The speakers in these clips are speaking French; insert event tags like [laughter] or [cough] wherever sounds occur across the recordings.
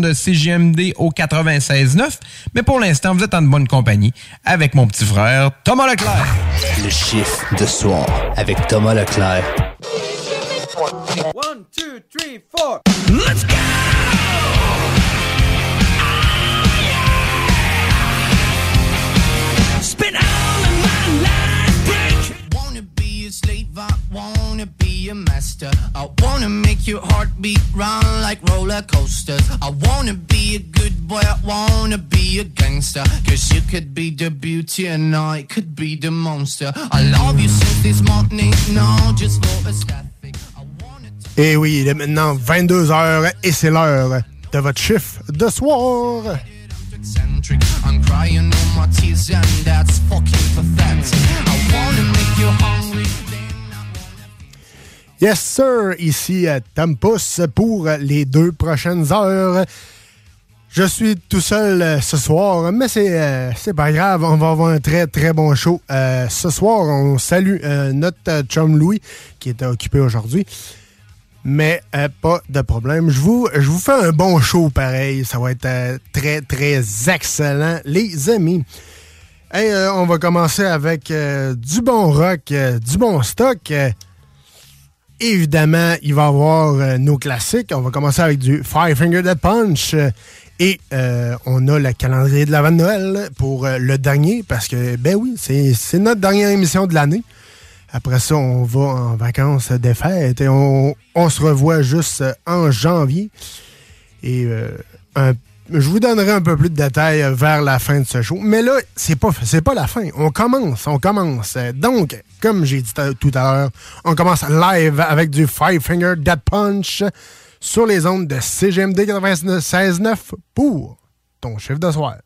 de CGMD au 96.9. Mais pour l'instant, vous êtes en bonne compagnie avec mon petit frère Thomas Leclerc. Le chiffre de soir avec Thomas Leclerc. One, two, three, four. Let's go! Spend all of my life break. Wanna be a slave, I wanna be a master. I wanna make your heartbeat run like roller coasters. I wanna be a good boy, I wanna be a gangster. Cause you could be the beauty and I could be the monster. I love you since this morning, no, just for a static. Et eh oui, il est maintenant 22h et c'est l'heure de votre chiffre de soir. I'm crying all my tears and that's fucking pathetic. I wanna make you hungry. Yes, sir, ici à Tampus pour les deux prochaines heures. Je suis tout seul euh, ce soir, mais c'est euh, c'est pas grave, on va avoir un très très bon show. Euh, ce soir, on salue euh, notre euh, chum Louis qui était occupé aujourd'hui. Mais euh, pas de problème. Je vous, je vous fais un bon show pareil. Ça va être euh, très, très excellent, les amis. Hey, euh, on va commencer avec euh, du bon rock, euh, du bon stock. Évidemment, il va y avoir euh, nos classiques. On va commencer avec du Five Finger Dead Punch. et euh, on a le calendrier de l'avant de Noël pour euh, le dernier, parce que, ben oui, c'est notre dernière émission de l'année. Après ça, on va en vacances des fêtes et on, on se revoit juste en janvier. Et un- je vous donnerai un peu plus de détails euh, vers la fin de ce show. Mais là, c'est pas, pas la fin. On commence, on commence. Euh, Donc, comme j'ai dit tout à l'heure, on commence live avec du Five Finger Dead Punch sur les ondes de CGMD 96.9 pour ton chiffre de soir.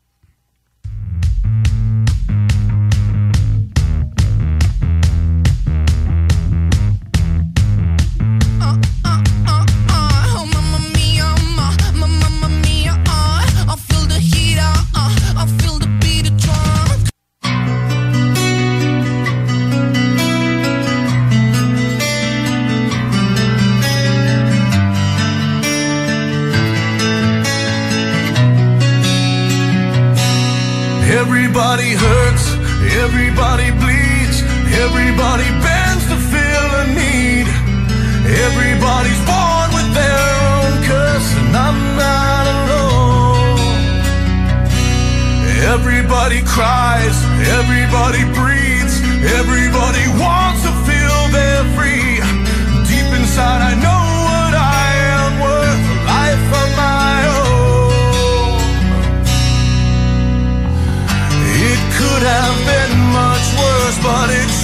Everybody hurts, everybody bleeds, everybody bends to fill a need. Everybody's born with their own curse, and I'm not alone. Everybody cries, everybody breathes, everybody wants to feel they're free. Deep inside, I know have been much worse, but it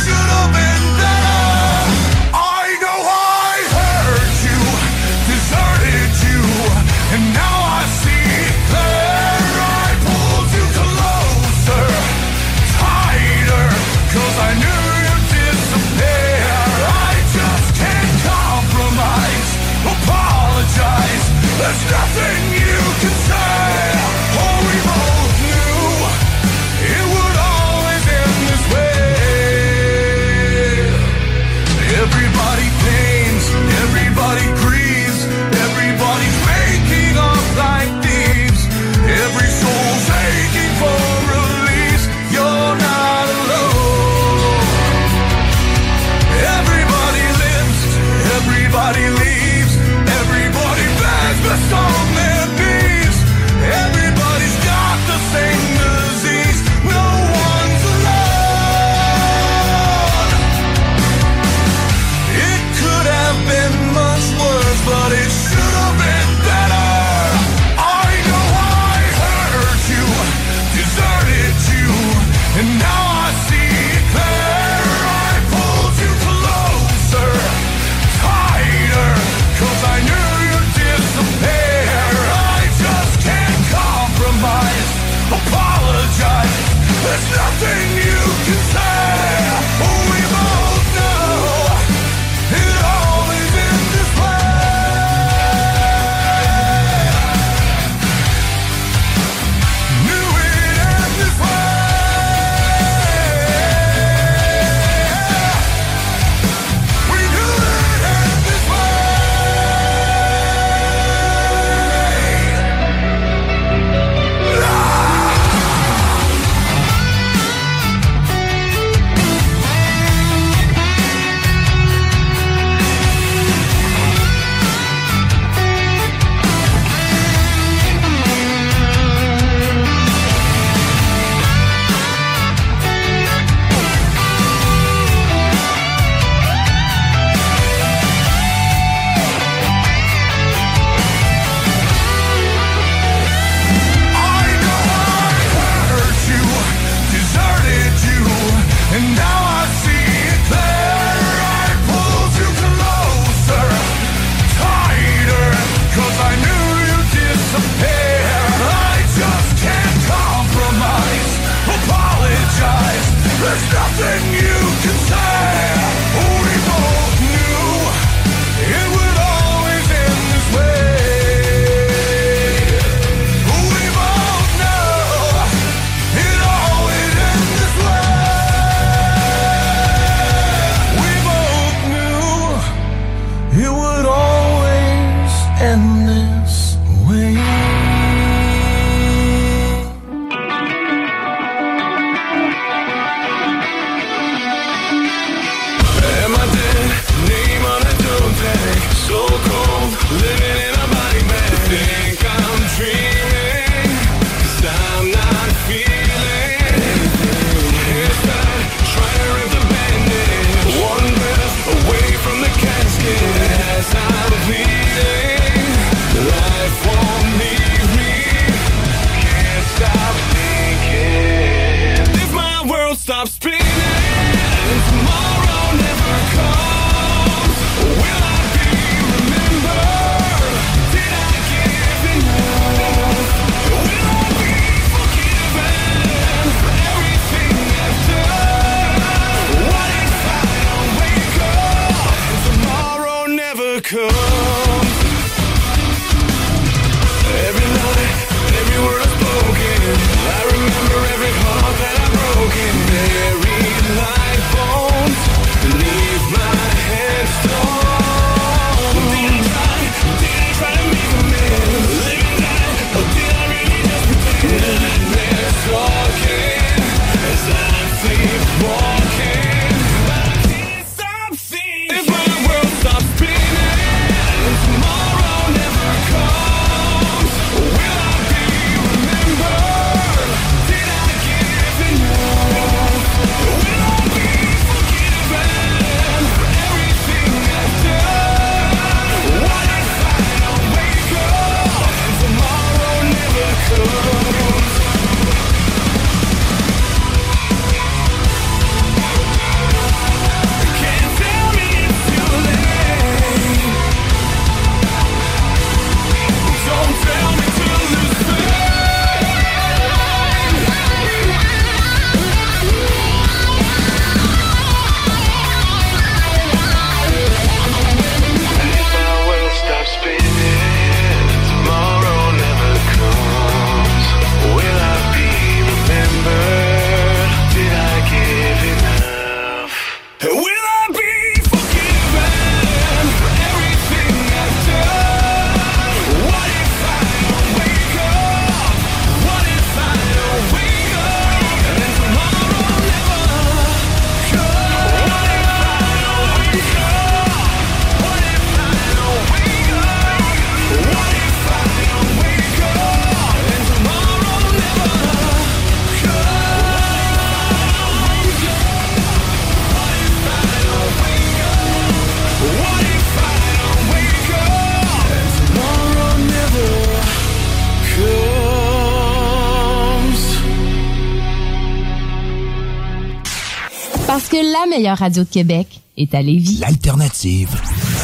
radio de Québec est à Lévis. L'alternative.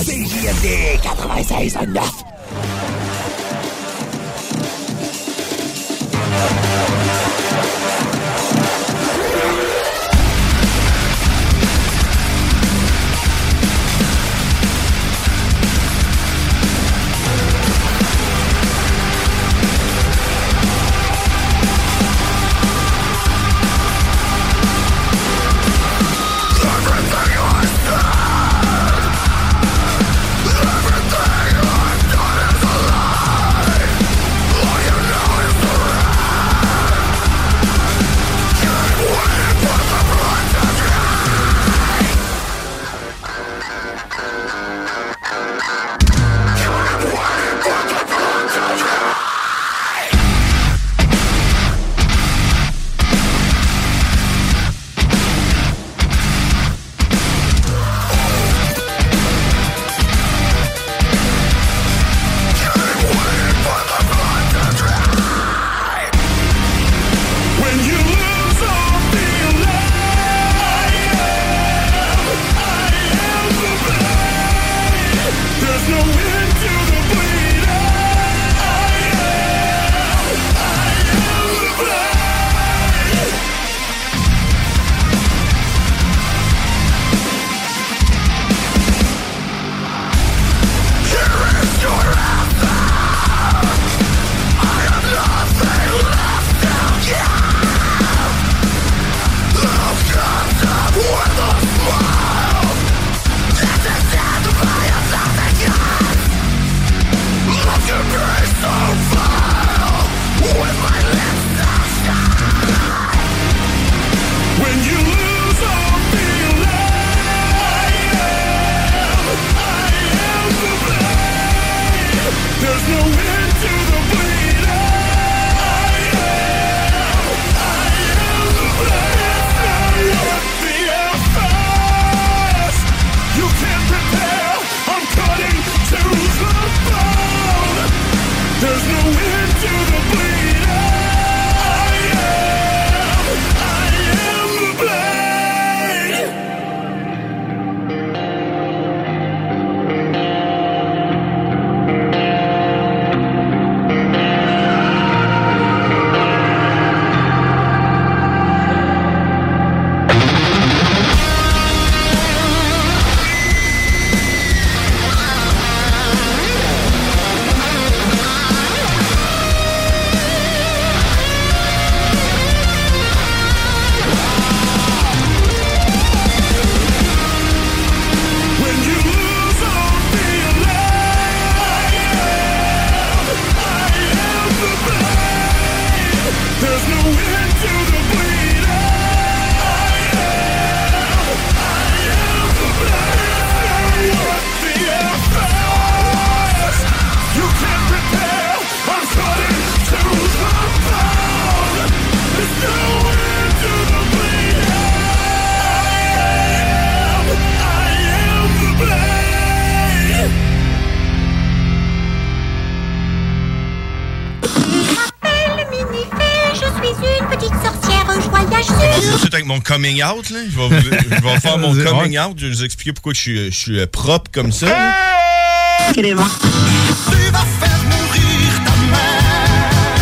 CJMD 96.9 coming out, là. Je vais, vous- je vais faire mon [laughs] coming out. Je vais vous expliquer pourquoi je suis, je suis euh, propre comme ça.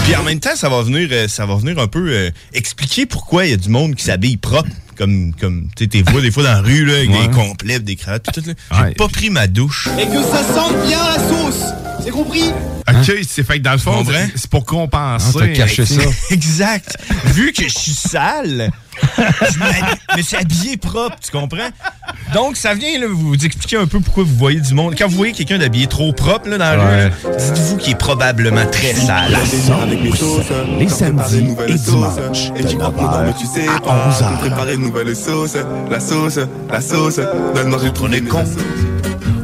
Puis en même temps, ça va venir, euh, ça va venir un peu euh, expliquer pourquoi il y a du monde qui s'habille propre. Comme, comme tu sais, t'es vois des fois dans la rue, là, avec Ouais. des complets, des cravates, tout, tout, là. J'ai pas pris ma douche. Et que ça sente bien la sauce. C'est compris? OK, c'est fait que dans le fond, c'est- pour compenser. Ah, t'as caché [laughs] ça. exact. Vu que je suis sale, je me suis habillé propre, tu comprends? Donc, ça vient là, vous expliquer un peu pourquoi vous voyez du monde. Quand vous voyez quelqu'un d'habillé trop propre là, dans la Ouais. rue, dites-vous qu'il est probablement très sale. Les samedis et dimanches, mais tu sais à pas 11 heures. Préparer une nouvelle sauce La sauce, la sauce Donne-moi j'ai trouvé con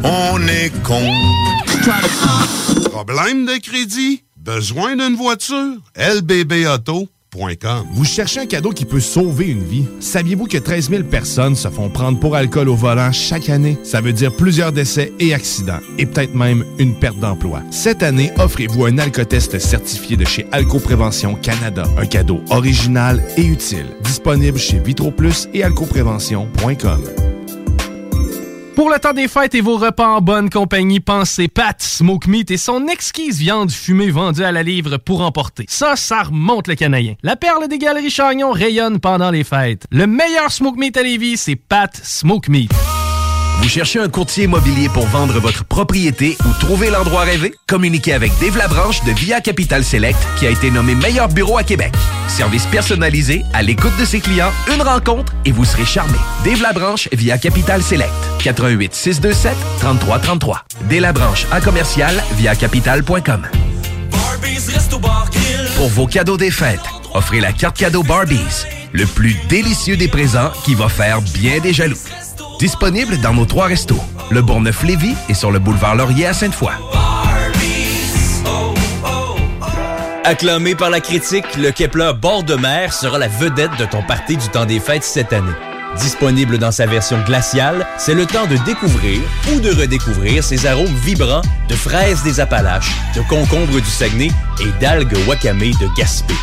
On est con. Problème de crédit? Besoin d'une voiture? Vous cherchez un cadeau qui peut sauver une vie? Saviez-vous que 13 000 personnes se font prendre pour alcool au volant chaque année? Ça veut dire plusieurs décès et accidents, et peut-être même une perte d'emploi. Cette année, offrez-vous un alcotest certifié de chez Alcoprévention Canada. Un cadeau original et utile. Disponible chez VitroPlus et alcoprévention.com. Pour le temps des fêtes et vos repas en bonne compagnie, pensez Pat Smoke Meat et son exquise viande fumée vendue à la livre pour emporter. Ça, ça remonte le canadien. La perle des galeries Chagnon rayonne pendant les fêtes. Le meilleur Smoke Meat à Lévis, c'est Pat Smoke Meat. Vous cherchez un courtier immobilier pour vendre votre propriété ou trouver l'endroit rêvé? Communiquez avec Dave Labranche de Via Capital Select qui a été nommé meilleur bureau à Québec. Service personnalisé, à l'écoute de ses clients, une rencontre et vous serez charmé. Dave Labranche via Capital Select. 88 627 3333. Dave Labranche à commercial via capital.com. Pour vos cadeaux des fêtes, offrez la carte cadeau Barbies, le plus délicieux des présents qui va faire bien des jaloux. Disponible dans nos trois restos, le Bourgneuf-Lévis et sur le boulevard Laurier à Sainte-Foy. Acclamé par la critique, le Kepler bord de mer sera la vedette de ton party du temps des fêtes cette année. Disponible dans sa version glaciale, c'est le temps de découvrir ou de redécouvrir ses arômes vibrants de fraises des Appalaches, de concombres du Saguenay et d'algues wakame de Gaspé.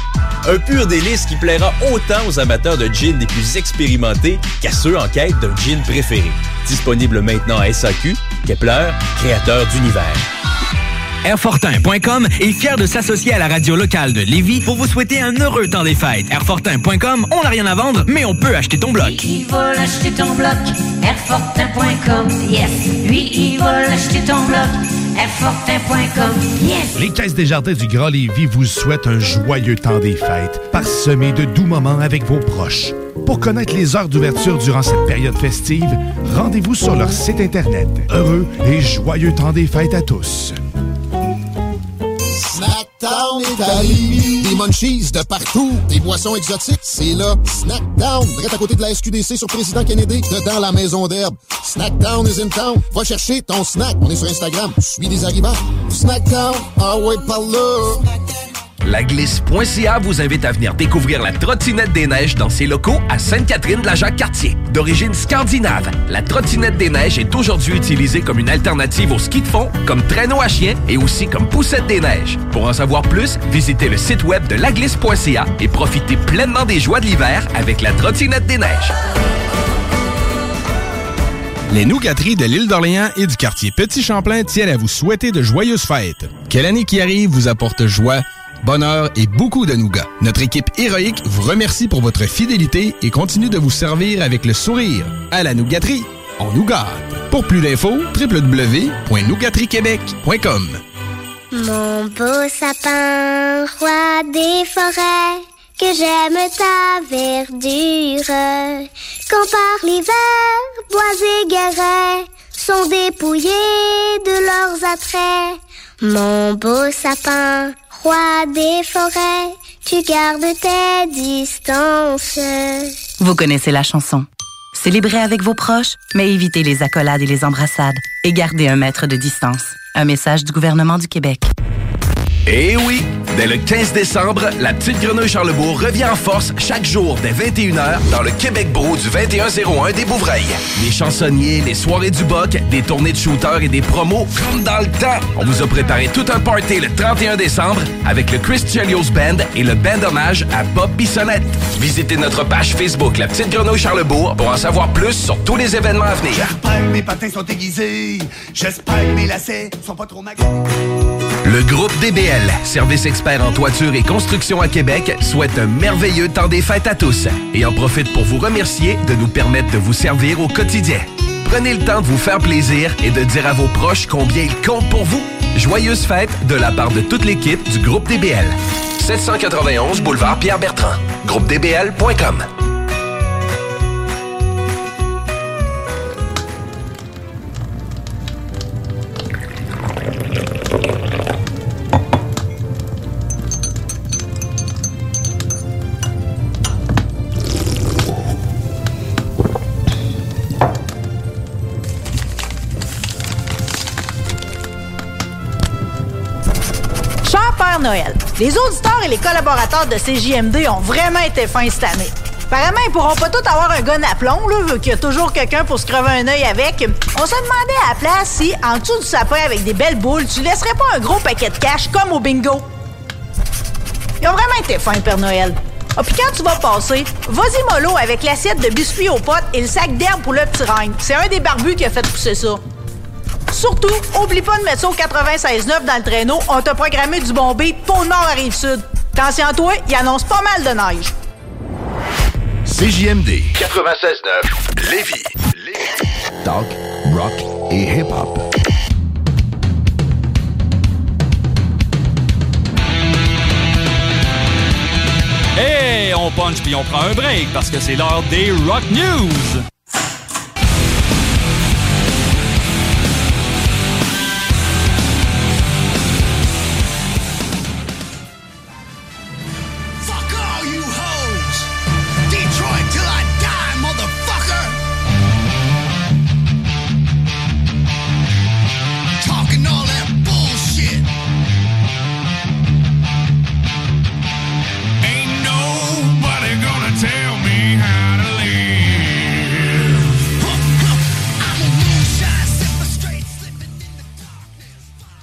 Un pur délice qui plaira autant aux amateurs de gin les plus expérimentés qu'à ceux en quête d'un gin préféré. Disponible maintenant à SAQ, Kepler, créateur d'univers. Airfortin.com est fier de s'associer à la radio locale de Lévis pour vous souhaiter un heureux temps des fêtes. Airfortin.com, on n'a rien à vendre, mais on peut acheter ton bloc. Il va l'acheter ton bloc, Airfortin.com, yes. Lui, il va l'acheter ton bloc, Airfortin.com, yes. Les Caisses des Jardins du Grand Lévis vous souhaitent un joyeux temps des fêtes, parsemé de doux moments avec vos proches. Pour connaître les heures d'ouverture durant cette période festive, rendez-vous sur leur site Internet. Heureux et joyeux temps des fêtes à tous. Snackdown Lévis. Des munchies de partout. Des boissons exotiques, c'est là. Snackdown, direct à côté de la SQDC sur Président Kennedy, dedans la maison d'herbe. Snackdown is in town. Va chercher ton snack. On est sur Instagram. Suis des arrivants. Snackdown, ah ouais, par là. Laglisse.ca vous invite à venir découvrir la trottinette des neiges dans ses locaux à Sainte-Catherine-de-la-Jacques-Cartier. D'origine scandinave, la trottinette des neiges est aujourd'hui utilisée comme une alternative au ski de fond, comme traîneau à chien et aussi comme poussette des neiges. Pour en savoir plus, visitez le site web de laglisse.ca et profitez pleinement des joies de l'hiver avec la trottinette des neiges. Les nougateries de l'île d'Orléans et du quartier Petit Champlain tiennent à vous souhaiter de joyeuses fêtes. Que l'année qui arrive vous apporte joie, bonheur et beaucoup de nougats. Notre équipe héroïque vous remercie pour votre fidélité et continue de vous servir avec le sourire. À la nougaterie, on nous gâte. Pour plus d'infos, www.nougateriequebec.com Mon beau sapin, roi des forêts, que j'aime ta verdure. Quand par l'hiver, bois et guérets sont dépouillés de leurs attraits. Mon beau sapin, roi des forêts, tu gardes tes distances. Vous connaissez la chanson. Célébrez avec vos proches, mais évitez les accolades et les embrassades et gardez un mètre de distance. Un message du gouvernement du Québec. Eh oui! Dès le 15 décembre, la Petite Grenouille Charlebourg revient en force chaque jour dès 21h dans le Québec Bro du 2101 des Bouvrailles. Les chansonniers, les soirées du Boc, des tournées de shooters et des promos comme dans le temps. On vous a préparé tout un party le 31 décembre avec le Chris Chelios Band et le band hommage à Bob Bissonnette. Visitez notre page Facebook La Petite Grenouille Charlebourg pour en savoir plus sur tous les événements à venir. J'espère que mes patins sont aiguisés. J'espère que mes lacets sont pas trop. Le groupe DBL, service expert en toiture et construction à Québec, souhaite un merveilleux temps des fêtes à tous et en profite pour vous remercier de nous permettre de vous servir au quotidien. Prenez le temps de vous faire plaisir et de dire à vos proches combien ils comptent pour vous. Joyeuses fêtes de la part de toute l'équipe du groupe DBL. 791 boulevard Pierre Bertrand. GroupeDBL.com. Cher Noël, les auditeurs et les collaborateurs de CJMD ont vraiment été fins cette année. Apparemment, ils pourront pas tous avoir un gun à plomb, là, vu qu'il y a toujours quelqu'un pour se crever un œil avec. On se demandait à la place si, en dessous du sapin avec des belles boules, tu laisserais pas un gros paquet de cash comme au bingo. Ils ont vraiment été fins, Père Noël. Ah, puis quand tu vas passer, vas-y mollo avec l'assiette de biscuits aux potes et le sac d'herbe pour le petit règne. C'est un des barbus qui a fait pousser ça. Surtout, oublie pas de mettre ça au 96.9 dans le traîneau. On t'a programmé du bon beat pour nord à Rive-Sud. Attention à toi, il annonce pas mal de neige. CJMD 96.9 Lévis. Talk, rock et hip-hop. Hey, on punch puis on prend un break parce que c'est l'heure des Rock News.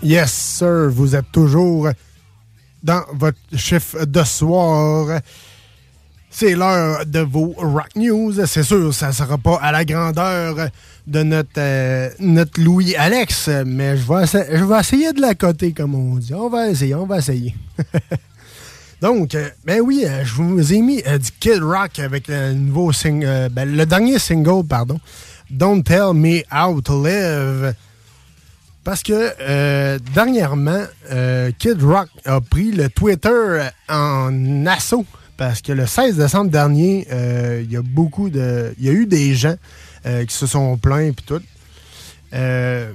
Yes, sir, vous êtes toujours dans votre chiffre de soir. C'est l'heure de vos Rock News. C'est sûr, ça ne sera pas à la grandeur de notre, euh, notre Louis Alex, mais je vais, je vais essayer de la coter, comme on dit. On va essayer, on va essayer. [laughs] Donc, euh, ben oui, euh, je vous ai mis du Kid Rock avec le nouveau sing- ben, le dernier single, pardon, Don't Tell Me How to Live. Parce que euh, dernièrement, euh, Kid Rock a pris le Twitter en assaut. Parce que le 16 décembre dernier, euh, il y a beaucoup de. Il y a eu des gens euh, qui se sont plaints puis tout. Euh,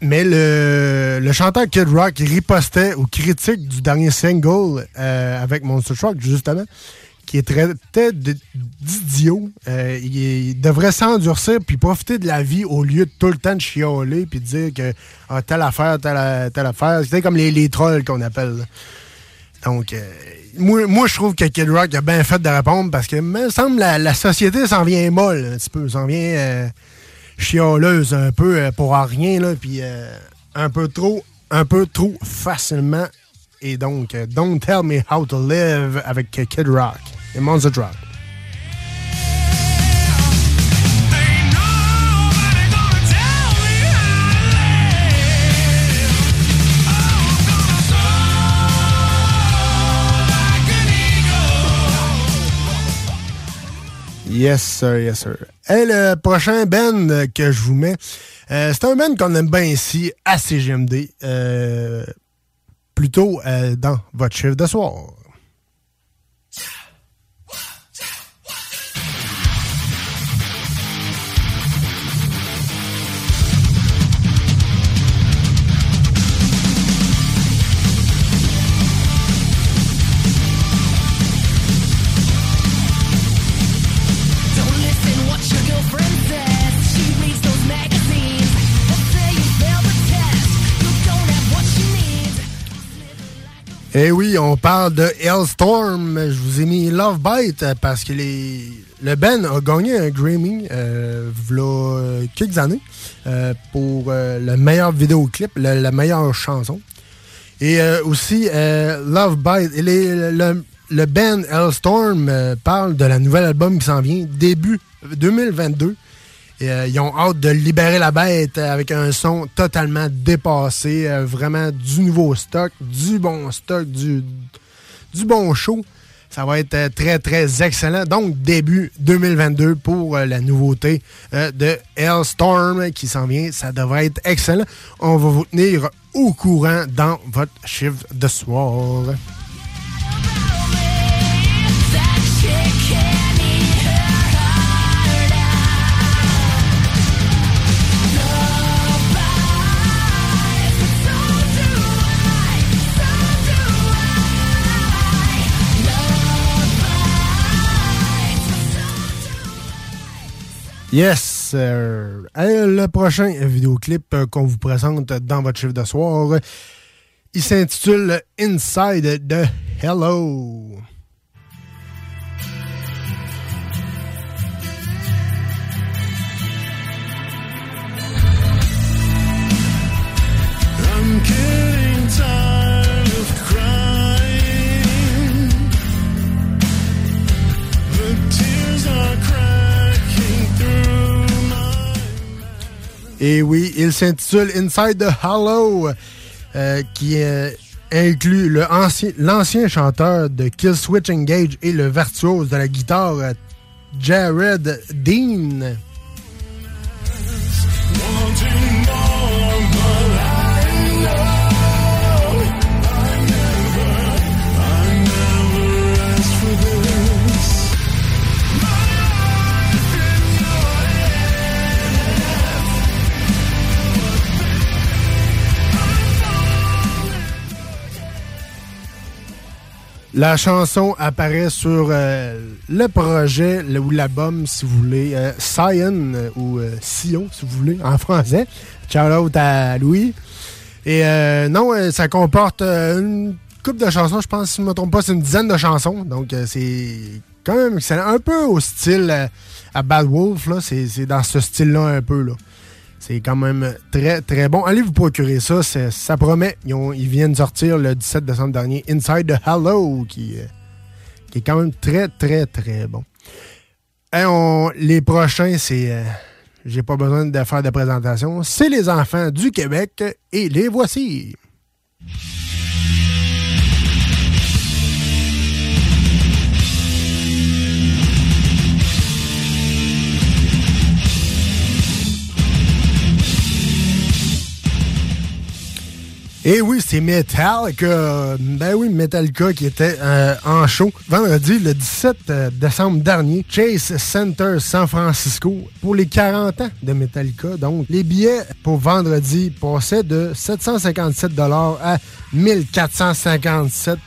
mais le, le chanteur Kid Rock ripostait aux critiques du dernier single euh, avec Monster Truck, justement, qui est traitait de- d'idiot. Euh, il, devrait s'endurcir puis profiter de la vie au lieu de tout le temps de chialer puis dire que ah, telle affaire, telle, telle affaire. C'était comme les, les trolls qu'on appelle. Donc, euh, moi, moi je trouve que Kid Rock a bien fait de répondre parce que, me semble, la, la société s'en vient molle un petit peu. S'en vient euh, un peu euh, pour rien, là, puis un peu trop, un peu trop facilement. Et donc, euh, Don't Tell Me How to Live avec Kid Rock et Monster Truck. Yes, sir, yes, sir. Et le prochain band que je vous mets, euh, c'est un band qu'on aime bien ici à CGMD, euh, plutôt euh, dans votre chiffre de soir. Eh oui, on parle de Hellstorm. Je vous ai mis Love Bite parce que le Ben a gagné un Grammy euh, euh, quelques années euh, pour euh, le meilleur vidéoclip, le- la meilleure chanson. Et euh, aussi, Love Bite. Le, le band Hellstorm parle de la nouvelle album qui s'en vient début 2022. Euh, ils ont hâte de libérer la bête avec un son totalement dépassé, euh, vraiment du nouveau stock, du bon stock, du, bon show. Ça va être euh, très, très excellent. Donc, début 2022 pour euh, la nouveauté euh, de Hellstorm qui s'en vient. Ça devrait être excellent. On va vous tenir au courant dans votre chiffre de soir. Yes, sir. Et le prochain vidéoclip euh, qu'on vous présente dans votre chiffre de soir, il s'intitule Inside de Hello. Et oui, il s'intitule Inside the Hollow, euh, qui euh, inclut l'ancien chanteur de Kill Switch Engage et le virtuose de la guitare euh, Jared Dean. La chanson apparaît sur euh, le projet ou l'album, si vous voulez, euh, Sion euh, ou euh, Sion, si vous voulez, en français. Ciao à Louis. Et non, ça comporte une couple de chansons, je pense, si je ne me trompe pas, c'est une dizaine de chansons. Donc c'est quand même. Un peu au style à Bad Wolf, là. C'est c'est dans ce style-là un peu, là. C'est quand même très, très bon. Allez vous procurer ça, ça promet. Ils, viennent sortir le 17 décembre dernier Inside the Hello, qui, euh, qui est quand même très, très, très bon. Les prochains, c'est. euh, J'ai pas besoin de faire de présentation. C'est les enfants du Québec et les voici. Et oui, c'est Metallica. Ben oui, Metallica qui était euh, en show vendredi, le 17 euh, décembre dernier, Chase Center San Francisco, pour les 40 ans de Metallica. Donc, les billets pour vendredi passaient de 757 à 1457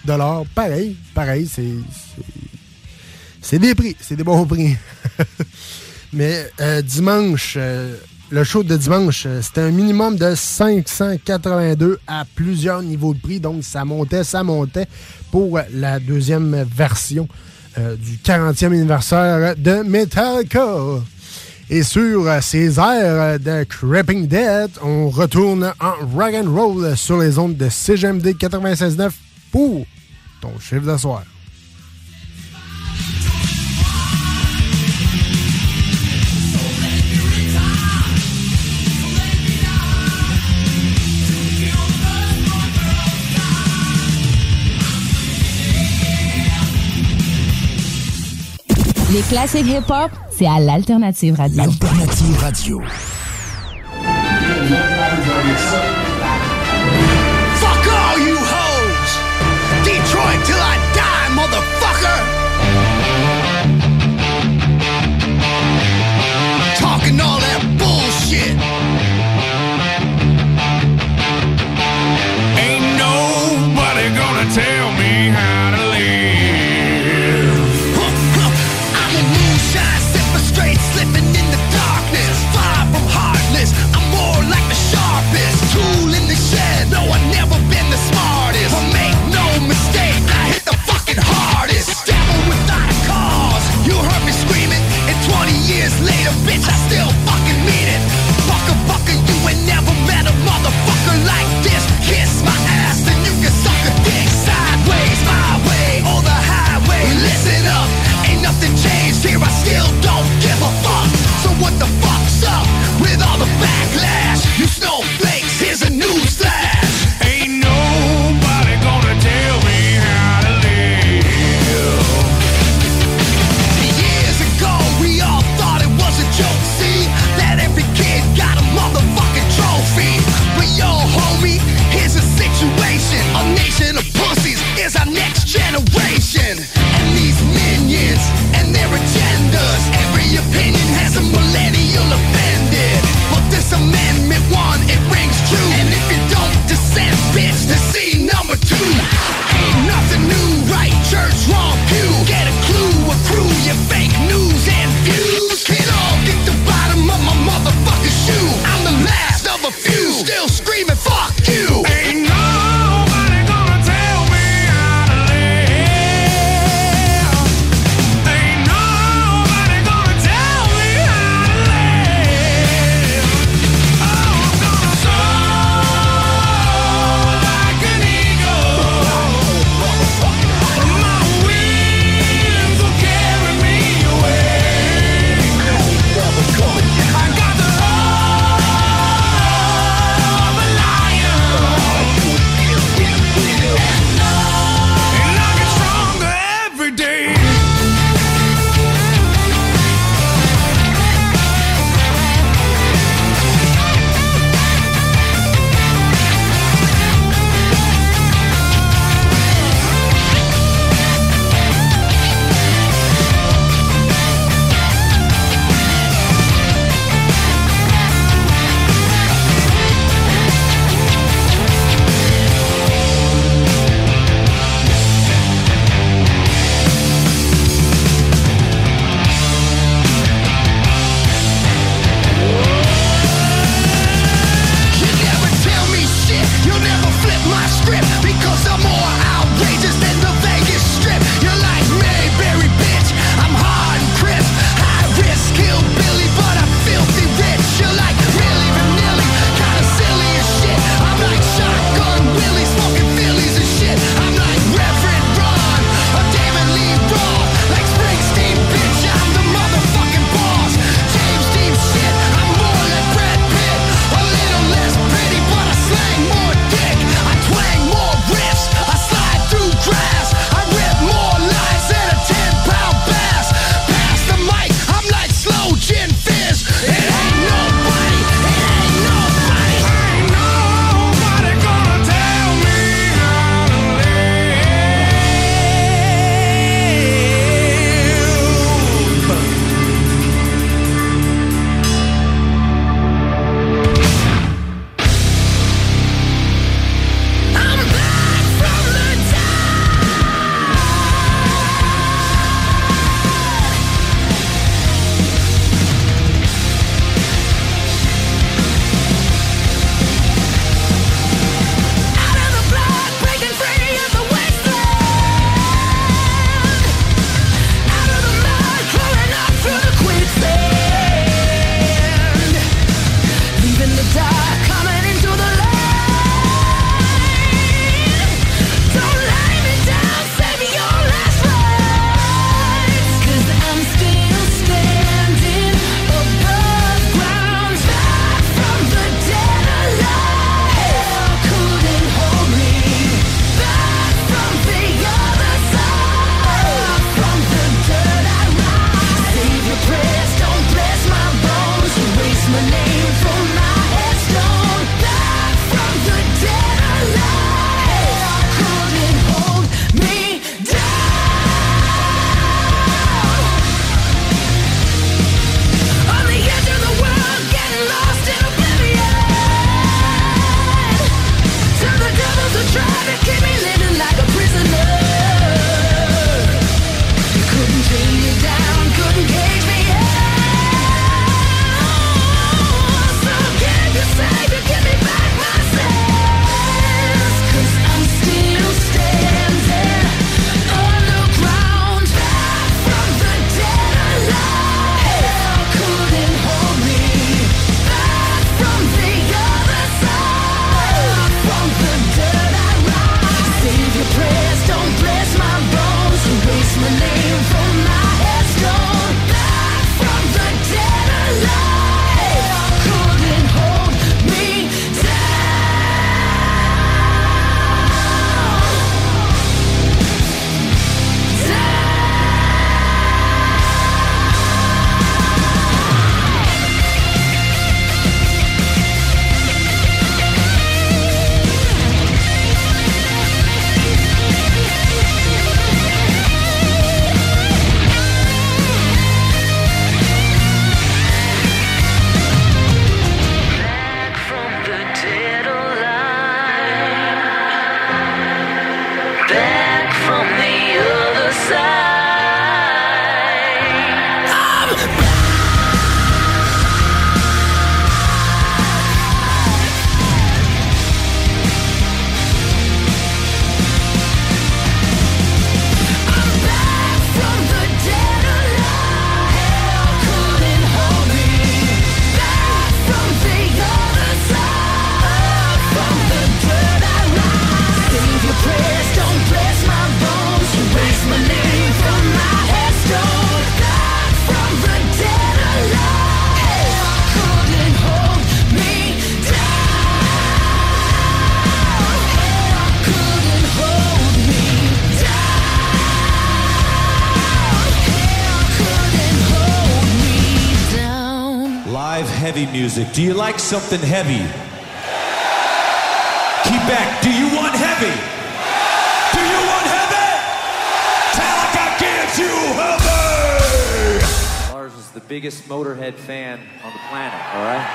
Pareil, pareil, c'est... c'est- C'est des prix, c'est des bons prix. [laughs] Mais euh, dimanche, euh, le show de dimanche, euh, c'était un minimum de 582 à plusieurs niveaux de prix. Donc, ça montait, ça montait pour la deuxième version euh, du 40e anniversaire de Metallica. Et sur euh, ces airs de Creeping Dead, on retourne en rock roll sur les ondes de CGMD 96.9 pour ton chiffre de Les classiques hip-hop, c'est à l'Alternative Radio. Alternative Radio. Fuck all you hoes! Detroit till I die, motherfucker! Like something heavy? Quebec, do you want heavy? Do you want heavy? Metallica gives you heavy! Lars is the biggest Motorhead fan on the planet, all right?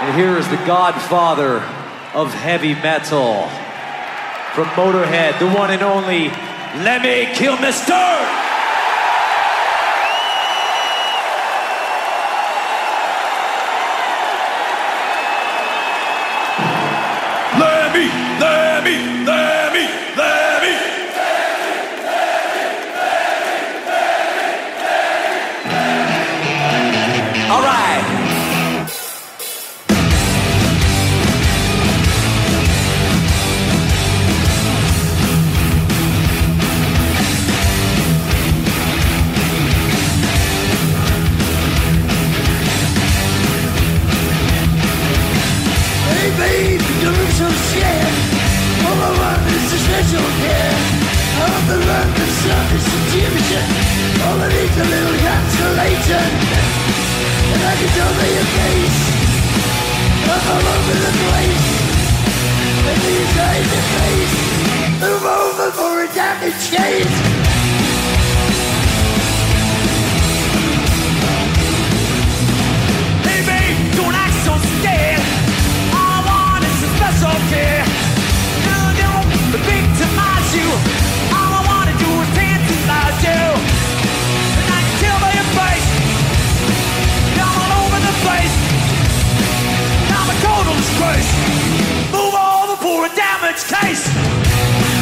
And here is the godfather of heavy metal. From Motorhead, the one and only Lemmy Kilmister! Demi, Demi, want is a special care. I want the love of sun is intuition. All I need's a little consolation. And I can tell by your face. I'm all over the place. And these eyes and face. Move over for a damage case. Hey babe, don't act so scared. All I want is a special care. No, don't victimize you. All I wanna do is tantalize you. And I can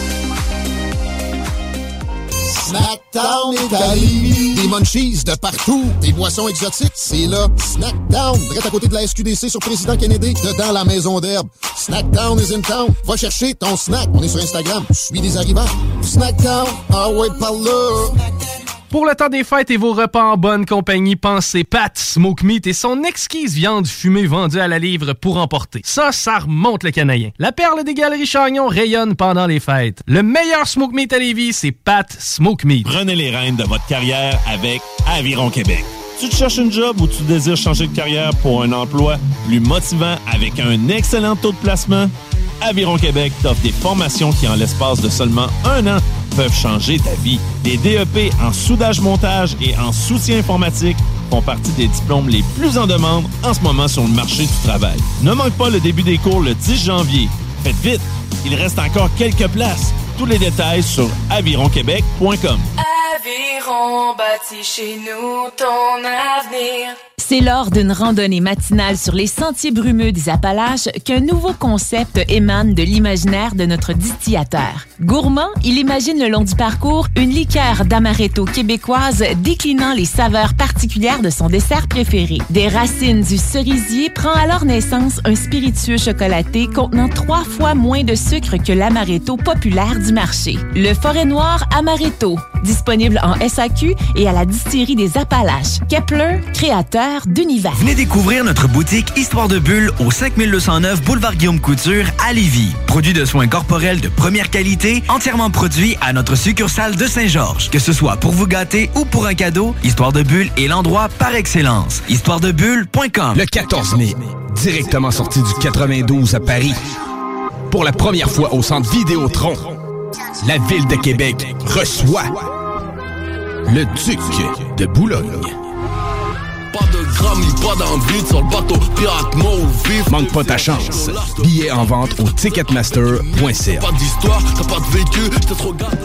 Des munchies de partout. Des boissons exotiques, c'est là. Snackdown, direct à côté de la SQDC sur Président Kennedy, dedans la maison d'herbe. Snackdown is in town. Va chercher ton snack. On est sur Instagram. Suis des arrivants. Snackdown, ah ouais, par là. Pour le temps des fêtes et vos repas en bonne compagnie, pensez Pat Smoke Meat et son exquise viande fumée vendue à la livre pour emporter. Ça, ça remonte le canadien. La perle des galeries Chagnon rayonne pendant les fêtes. Le meilleur Smoke Meat à Lévis, c'est Pat Smoke Meat. Prenez les rênes de votre carrière avec Aviron Québec. Tu te cherches une job ou tu désires changer de carrière pour un emploi plus motivant avec un excellent taux de placement? Aviron Québec t'offre des formations qui, en l'espace de seulement un an, peuvent changer ta vie. Des DEP en soudage-montage et en soutien informatique font partie des diplômes les plus en demande en ce moment sur le marché du travail. Ne manque pas le début des cours le 10 janvier. Faites vite, il reste encore quelques places. Tous les détails sur avironquebec.com. Aviron bâti chez nous ton avenir. C'est lors d'une randonnée matinale sur les sentiers brumeux des Appalaches qu'un nouveau concept émane de l'imaginaire de notre distillateur. Gourmand, il imagine le long du parcours une liqueur d'amaretto québécoise déclinant les saveurs particulières de son dessert préféré. Des racines du cerisier prend alors naissance un spiritueux chocolaté contenant trois fois moins de sucre que l'amaretto populaire du marché. Le Forêt Noir Amaretto, disponible en SAQ et à la distillerie des Appalaches. Kepler, créateur d'univers. Venez découvrir notre boutique Histoire de Bulle au 5209 Boulevard Guillaume Couture à Lévis. Produit de soins corporels de première qualité, entièrement produit à notre succursale de Saint-Georges. Que ce soit pour vous gâter ou pour un cadeau, Histoire de Bulle est l'endroit par excellence. Histoiredebulle.com. Le 14 mai, directement sorti du 92 à Paris. Pour la première fois au centre Vidéotron, la ville de Québec reçoit le duc de Boulogne. Pas de grammes, ni pas d'envie sur le bateau pirate mort vif. Manque pas ta chance. Billets en vente au ticketmaster.ca. Pas d'histoire, t'as pas de vécu, t'es trop gardé.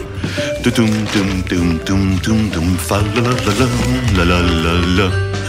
Tum tum tum tum tum tum fa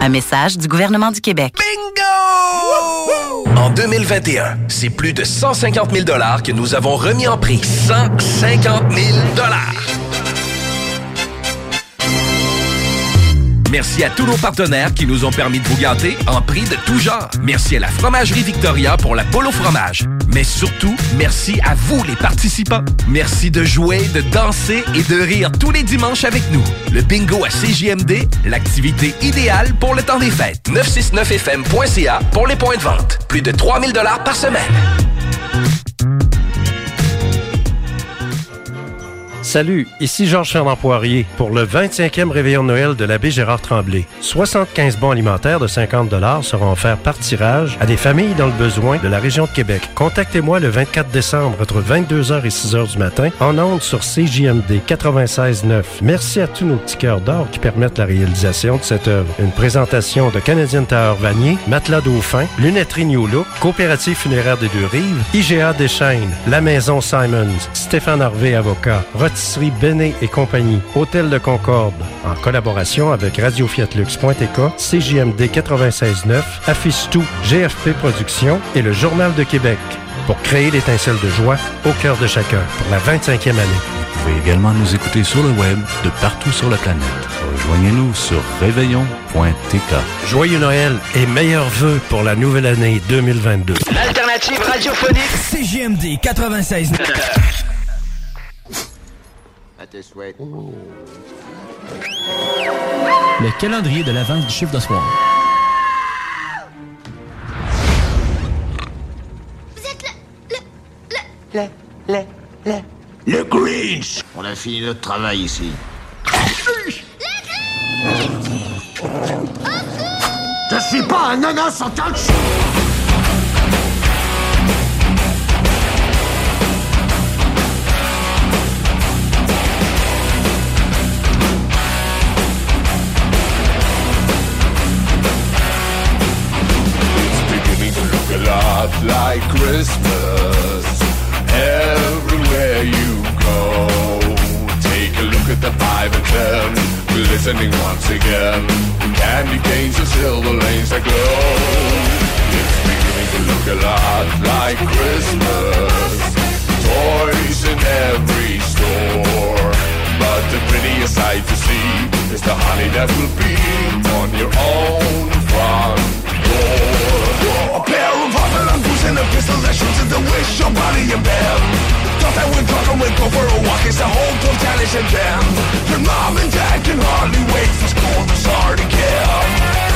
Un message du gouvernement du Québec. En 2021, c'est plus de 150 000 que nous avons remis en prix. 150 000 Merci à tous nos partenaires qui nous ont permis de vous gâter en prix de tout genre. Merci à la Fromagerie Victoria pour la au fromage. Mais surtout, merci à vous les participants. Merci de jouer, de danser et de rire tous les dimanches avec nous. Le bingo à CJMD, l'activité idéale pour le temps des fêtes. 969fm.ca pour les points de vente. Plus de 3000 dollars par semaine. Salut, ici Georges Fernand Poirier pour le 25e réveillon de Noël de l'abbé Gérard Tremblay. 75 bons alimentaires de 50 seront offerts par tirage à des familles dans le besoin de la région de Québec. Contactez-moi le 24 décembre entre 22h et 6h du matin en ondes sur CJMD 96.9. Merci à tous nos petits cœurs d'or qui permettent la réalisation de cette œuvre. Une présentation de Canadian Tower Vanier, Matelas Dauphin, Lunetterie New Look, Coopérative funéraire des Deux-Rives, IGA Deschaines, La Maison Simons, Stéphane Harvey Avocat, Rotisserie Benet et compagnie, Hôtel de Concorde, en collaboration avec Radio Lux.tk, CJMD 96.9, Affiche Tout, GFP Productions et le Journal de Québec pour créer l'étincelle de joie au cœur de chacun pour la 25e année. Vous pouvez également nous écouter sur le web de partout sur la planète. Rejoignez-nous sur réveillon.tk. Joyeux Noël et meilleurs vœux pour la nouvelle année 2022. L'alternative radiophonique CGMD 96. À tes souhaits. Le calendrier de l'avance du chiffre de soir. Vous êtes le, le, Le Grinch On a fini notre travail ici. Je suis pas un nana sans touch beginning like Christmas everywhere you go. Take a look at the five and ten, glistening once again. Candy canes and silver lanes that glow. It's beginning to look a lot like Christmas. Toys in every store. But the prettiest sight to see is the honey that will be on your own front door. A pair of hot uncles and a pistol that shoots at the wish your body in bed. Thought I would talk and would go for a walk as the whole total is in them. Your mom and dad can hardly wait for school to start again.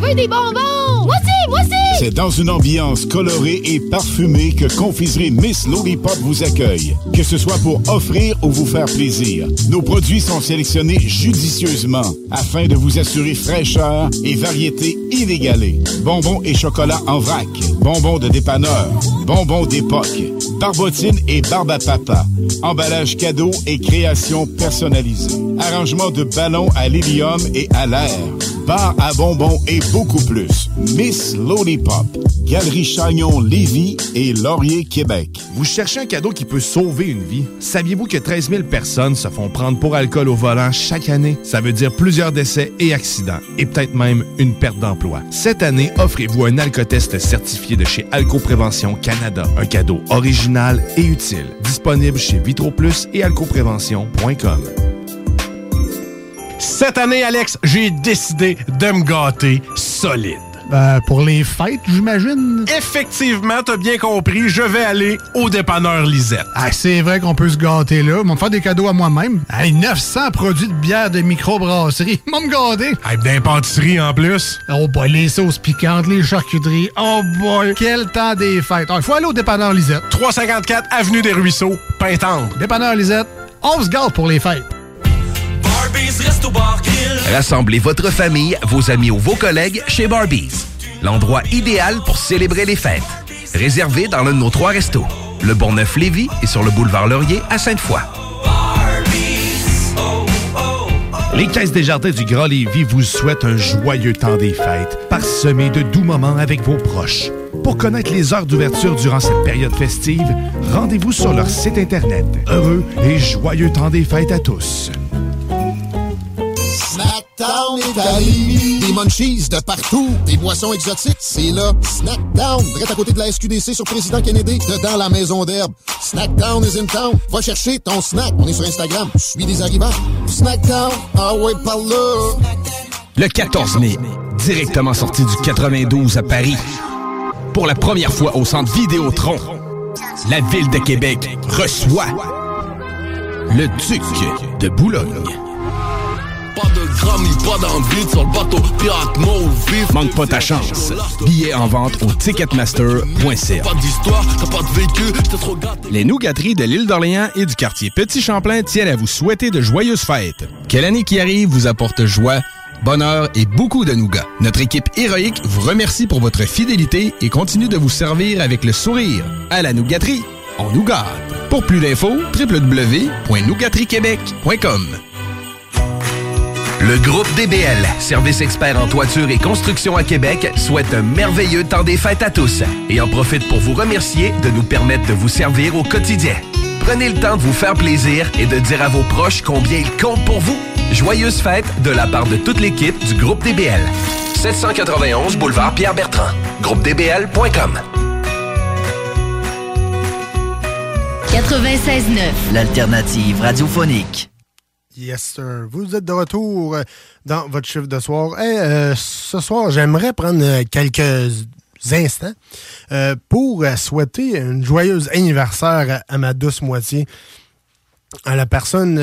Bonbons! Voici! C'est dans une ambiance colorée et parfumée que Confiserie Miss Lollipop vous accueille. Que ce soit pour offrir ou vous faire plaisir, nos produits sont sélectionnés judicieusement afin de vous assurer fraîcheur et variété inégalée. Bonbons et chocolat en vrac, bonbons de dépanneur, bonbons d'époque, barbotine et barbe à papa, emballage cadeau et création personnalisée, arrangement de ballons à l'hélium et à l'air, bar à bonbons et beaucoup plus. Miss Lollipop, Galerie Chagnon Lévis et Laurier Québec. Vous cherchez un cadeau qui peut sauver une vie? Saviez-vous que 13 000 personnes se font prendre pour alcool au volant chaque année? Ça veut dire plusieurs décès et accidents, et peut-être même une perte d'emploi. Cette année, offrez-vous un alcotest certifié de chez Alcoprévention Canada. Un cadeau original et utile. Disponible chez VitroPlus et alcoprévention.com. Cette année, Alex, j'ai décidé de me gâter solide. Ben, pour les fêtes, j'imagine? Effectivement, t'as bien compris, je vais aller au dépanneur Lisette. Ah, c'est vrai qu'on peut se gâter là. Ils me faire des cadeaux à moi-même. Hey, 900 produits de bière de microbrasserie. Ils me gâter. Hey, d'impantisserie en plus. Oh boy, les sauces piquantes, les charcuteries. Oh boy, quel temps des fêtes. Il faut aller au dépanneur Lisette. 354 Avenue des Ruisseaux, Pintendre. Dépanneur Lisette, on se gâte pour les fêtes. Rassemblez votre famille, vos amis ou vos collègues chez Barbies. L'endroit idéal pour célébrer les fêtes. Réservé dans l'un de nos trois restos. Le Bonneuf-Lévis et sur le boulevard Laurier à Sainte-Foy. Les Caisses des Jardins du Grand Lévis vous souhaitent un joyeux temps des fêtes, parsemé de doux moments avec vos proches. Pour connaître les heures d'ouverture durant cette période festive, rendez-vous sur leur site Internet. Heureux et joyeux temps des fêtes à tous. Des munchies de partout. Des boissons exotiques. C'est là. Snackdown. Direct à côté de la SQDC sur Président Kennedy. Dedans la maison d'herbe. Snackdown is in town. Va chercher ton snack. On est sur Instagram. Suis des arrivants. Snackdown. Ah ouais, par là. Le 14 mai, directement sorti du 92 à Paris. Pour la première fois au centre Vidéotron, la ville de Québec reçoit le Duc de Boulogne. Pas de grammy, pas d'envie sur le bateau. Pirate mot vif. Manque pas ta chance. Billets en vente au ticketmaster.ca. Pas d'histoire, t'as pas de vécu, t'es trop gâté. Les nougateries de l'île d'Orléans et du quartier Petit Champlain tiennent à vous souhaiter de joyeuses fêtes. Quelle année qui arrive vous apporte joie, bonheur et beaucoup de nougats. Notre équipe héroïque vous remercie pour votre fidélité et continue de vous servir avec le sourire. À la nougaterie, on nous gâte. Pour plus d'infos, www.nougateriequebec.com. Le groupe DBL, service expert en toiture et construction à Québec, souhaite un merveilleux temps des fêtes à tous et en profite pour vous remercier de nous permettre de vous servir au quotidien. Prenez le temps de vous faire plaisir et de dire à vos proches combien ils comptent pour vous. Joyeuses fêtes de la part de toute l'équipe du groupe DBL. 791 boulevard Pierre-Bertrand. GroupeDBL.com. 96.9. L'alternative radiophonique. Yes, sir. Vous êtes de retour euh, dans votre chiffre de soir. Et euh, ce soir, j'aimerais prendre euh, quelques instants pour souhaiter un joyeux anniversaire à, ma douce moitié, à la personne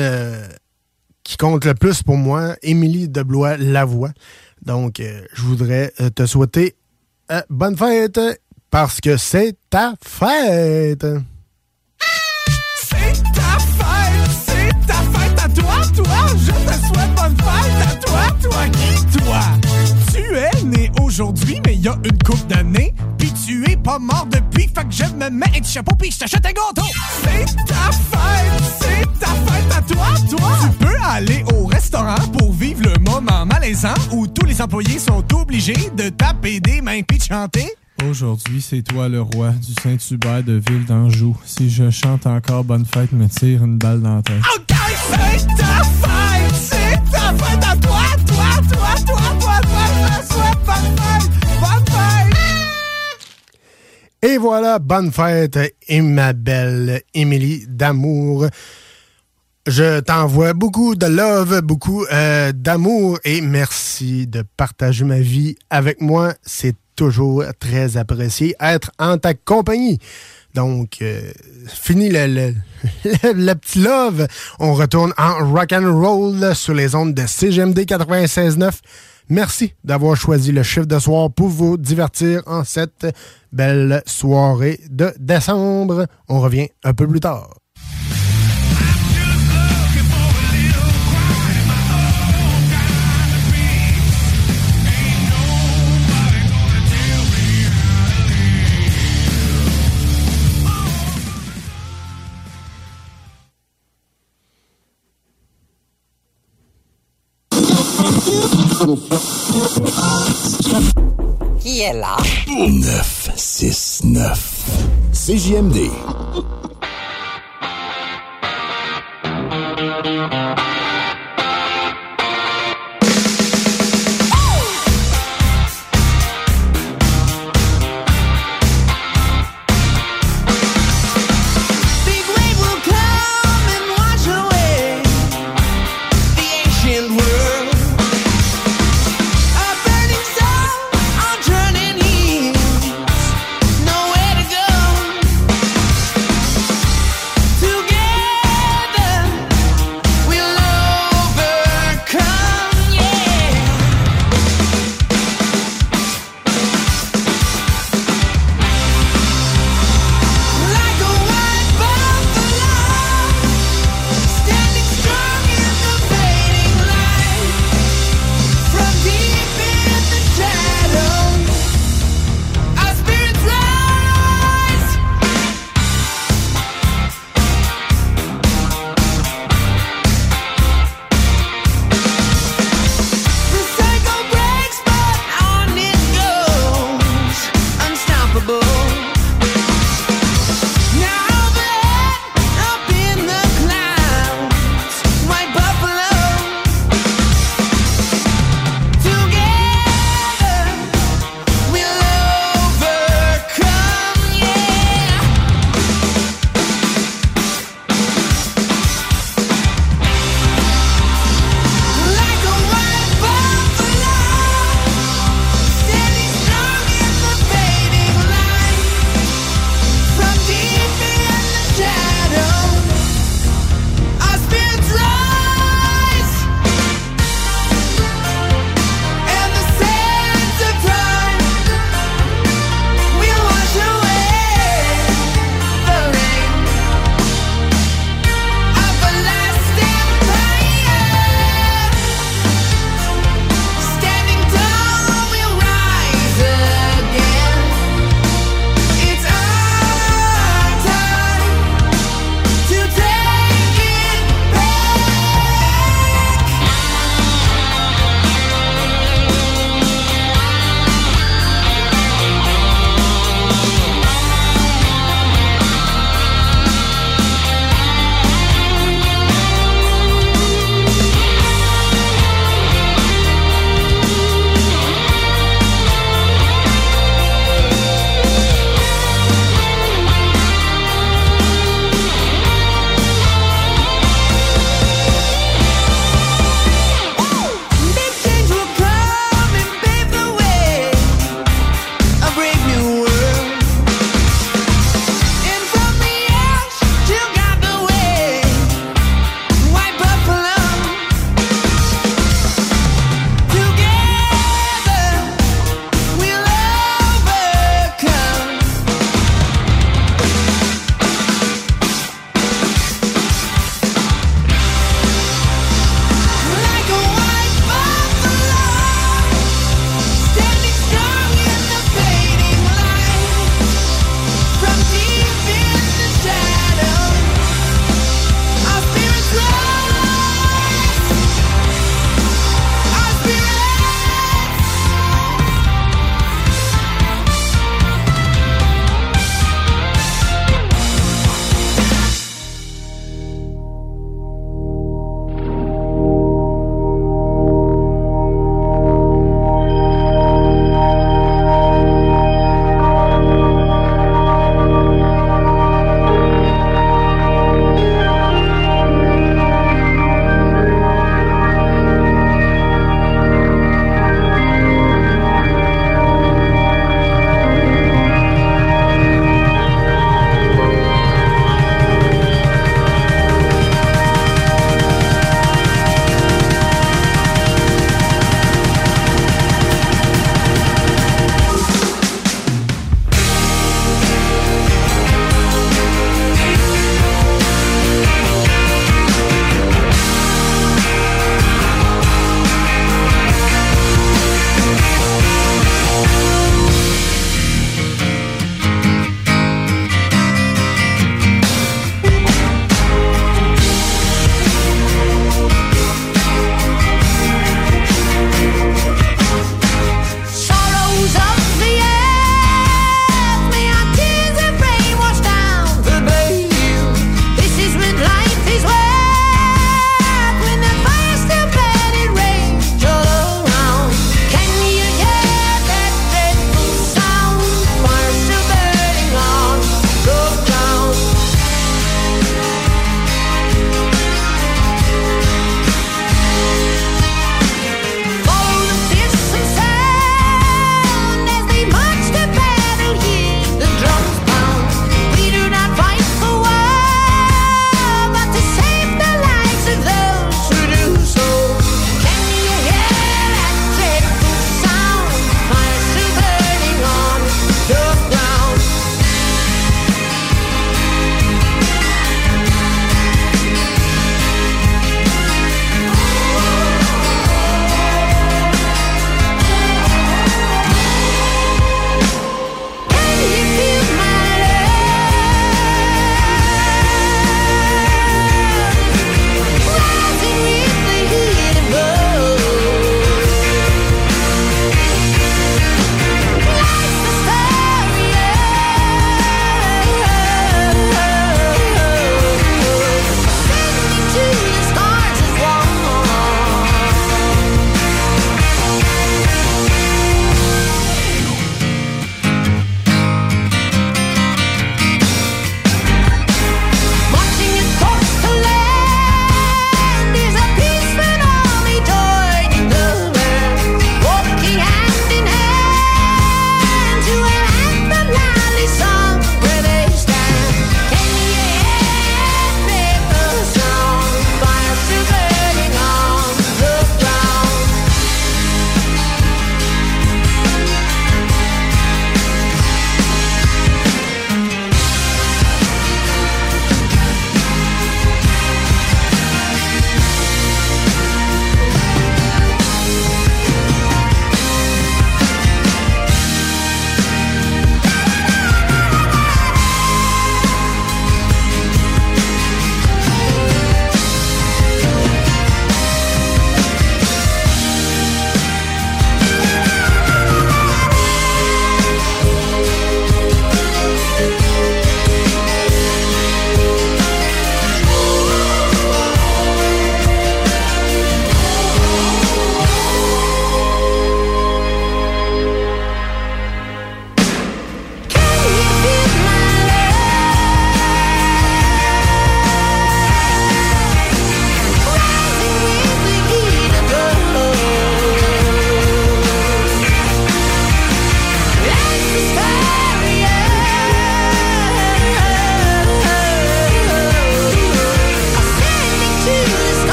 qui compte le plus pour moi, Émilie Deblois Lavoie. Donc, je voudrais te souhaiter bonne fête parce que c'est ta fête. Fête à toi, toi qui, toi. Tu es né aujourd'hui, mais il y a une coupe d'années. Puis tu es pas mort depuis, fait que je me mets un chapeau puis je t'achète un gâteau. C'est ta fête, c'est ta fête à toi, toi. Tu peux aller au restaurant pour vivre le moment malaisant où tous les employés sont obligés de taper des mains puis de chanter. Aujourd'hui, c'est toi le roi du Saint-Hubert de Ville d'Anjou. Si je chante encore Bonne fête, me tire une balle dans la tête. OK, c'est ta fête, Et voilà, bonne fête et ma belle Émilie d'amour. Je t'envoie beaucoup de love, beaucoup euh, d'amour et merci de partager ma vie avec moi. C'est toujours très apprécié être en ta compagnie. Donc, euh, fini le, [laughs] le- petit love. On retourne en rock and roll sur les ondes de CGMD 96.9. Merci d'avoir choisi le chiffre de soir pour vous divertir en cette belle soirée de décembre. On revient un peu plus tard. Qui est là? 969. CJMD.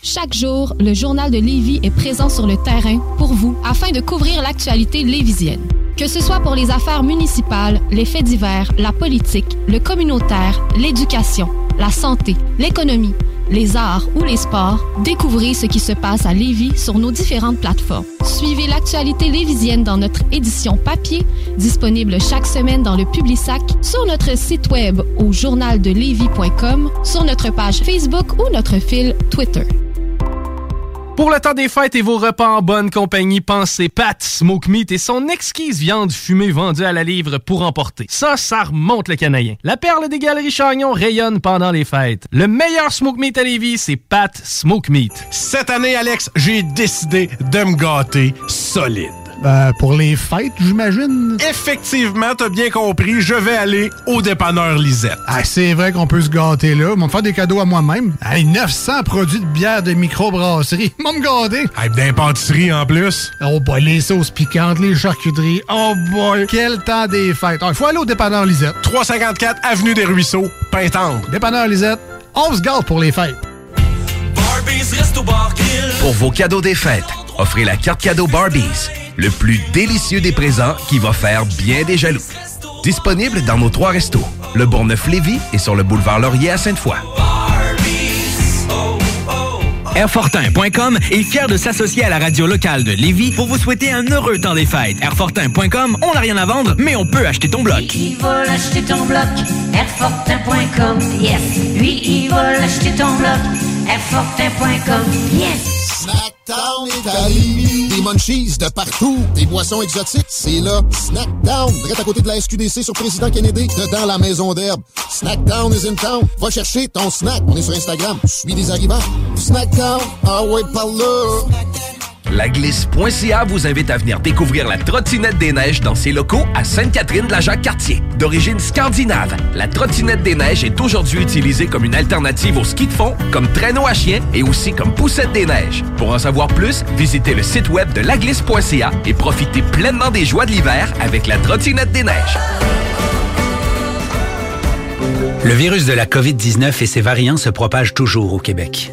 Chaque jour, le journal de Lévis est présent sur le terrain pour vous afin de couvrir l'actualité lévisienne. Que ce soit pour les affaires municipales, les faits divers, la politique, le communautaire, l'éducation, la santé, l'économie, les arts ou les sports, découvrez ce qui se passe à Lévis sur nos différentes plateformes. Suivez l'actualité lévisienne dans notre édition papier, disponible chaque semaine dans le Publisac, sur notre site web au journaldelevis.com, sur notre page Facebook ou notre fil Twitter. Pour le temps des fêtes et vos repas en bonne compagnie, pensez Pat Smoke Meat et son exquise viande fumée vendue à la livre pour emporter. Ça, ça remonte le canadien. La perle des galeries Chagnon rayonne pendant les fêtes. Le meilleur Smoke Meat à Lévis, c'est Pat Smoke Meat. Cette année, Alex, j'ai décidé de me gâter solide. Ben, pour les fêtes, j'imagine. Effectivement, t'as bien compris, je vais aller au dépanneur Lisette. Ah, c'est vrai qu'on peut se gâter là. Ils vont me faire des cadeaux à moi-même. Hey, 900 produits de bière de microbrasserie. [laughs] Ils vont me gâter. Hey, d'impantisserie en plus. Oh boy, les sauces piquantes, les charcuteries. Oh boy, quel temps des fêtes. Il faut aller au dépanneur Lisette. 354 Avenue des Ruisseaux, Pintendre. Dépanneur Lisette, on se gâte pour les fêtes. Pour vos cadeaux des fêtes, offrez la carte cadeau Barbies, le plus délicieux des présents qui va faire bien des jaloux. Disponible dans nos trois restos, le Bourgneuf-Lévis et sur le boulevard Laurier à Sainte-Foy. Airfortin.com est fier de s'associer à la radio locale de Lévis pour vous souhaiter un heureux temps des fêtes. Airfortin.com, on n'a rien à vendre, mais on peut acheter ton bloc. Il va l'acheter ton bloc, Airfortin.com, yes. Lui, il va l'acheter ton bloc, Airfortin.com, yes. Snackdown. Des munchies de partout. Des boissons exotiques. C'est là. Snackdown. Direct à côté de la SQDC sur Président Kennedy. Dedans la maison d'herbe. Snackdown is in town. Va chercher ton snack. On est sur Instagram. Suis des arrivants. Snackdown. Ah ouais, par là. Laglisse.ca vous invite à venir découvrir la trottinette des neiges dans ses locaux à Sainte-Catherine-de-la-Jacques-Cartier. D'origine scandinave, la trottinette des neiges est aujourd'hui utilisée comme une alternative au ski de fond, comme traîneau à chien et aussi comme poussette des neiges. Pour en savoir plus, visitez le site web de laglisse.ca et profitez pleinement des joies de l'hiver avec la trottinette des neiges. Le virus de la COVID-19 et ses variants se propagent toujours au Québec.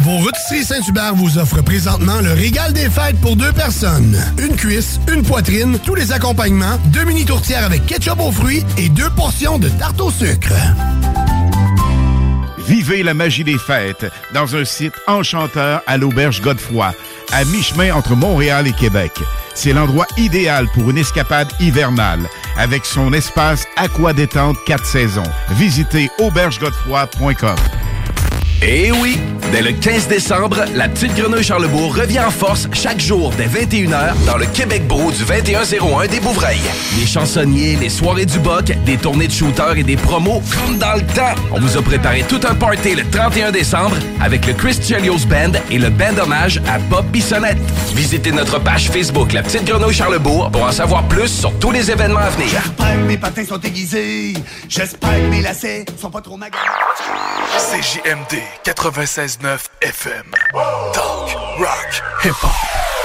Vos rôtisseries Saint-Hubert vous offrent présentement le régal des fêtes pour deux personnes. Une cuisse, une poitrine, tous les accompagnements, deux mini tourtières avec ketchup aux fruits et deux portions de tarte au sucre. Vivez la magie des fêtes dans un site enchanteur à l'auberge Godefroy, à mi-chemin entre Montréal et Québec. C'est l'endroit idéal pour une escapade hivernale, avec son espace aqua détente 4 saisons. Visitez aubergegodefroy.com. Eh oui! Dès le 15 décembre, la Petite Grenouille Charlebourg revient en force chaque jour dès 21h dans le Québec Beau du 2101 des Bouvrailles. Les chansonniers, les soirées du Boc, des tournées de shooters et des promos comme dans le temps. On vous a préparé tout un party le 31 décembre avec le Chris Chelios Band et le band hommage à Bob Bissonnette. Visitez notre page Facebook La Petite Grenouille Charlebourg pour en savoir plus sur tous les événements à venir. J'espère que mes patins sont aiguisés. J'espère que mes lacets sont pas trop magasins. CJMD 96.9 FM. Talk, rock, hip-hop.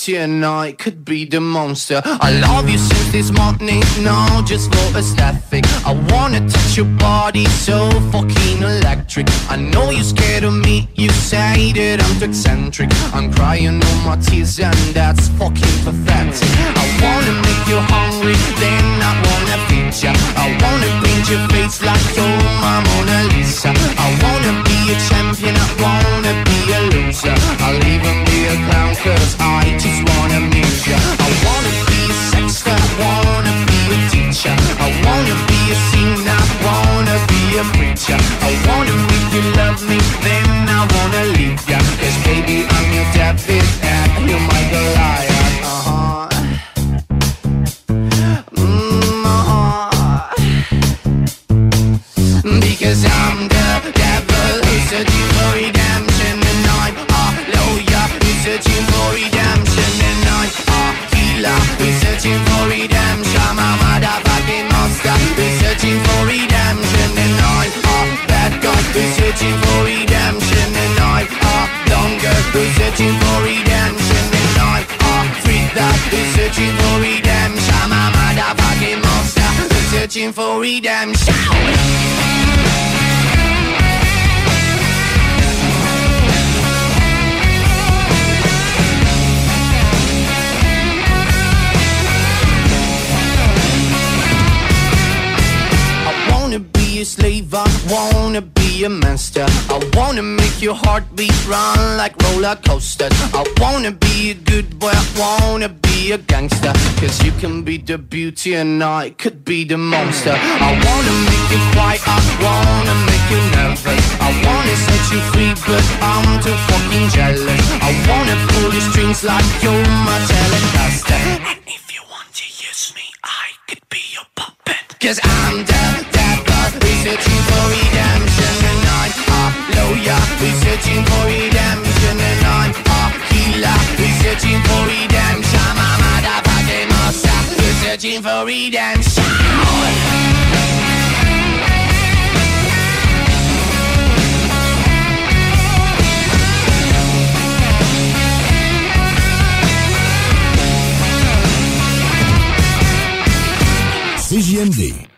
I could be the monster. I love you since this morning, no, just for aesthetic. I wanna touch your body so fucking electric. I know you're scared of me, you say that I'm too eccentric. I'm crying all my tears and that's fucking pathetic. I wanna make you hungry, then I wanna feed ya. I wanna paint your face like you're my Mona Lisa. I wanna a champion, I wanna be a loser. I'll even be a clown cause I just wanna meet ya. I wanna be a sexter, I wanna the and I could be the monster. I wanna make you quiet, I wanna make you nervous. I wanna set you free, but I'm too fucking jealous. I wanna pull the strings like you're my telecaster. And if you want to use me, I could be your puppet. Cause I'm the devil, we're searching for redemption And I'm a lawyer, we're searching for redemption And I'm a healer, we're searching for redemption searching for redemption CJMD.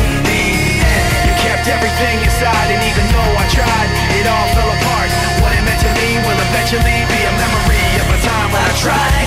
try.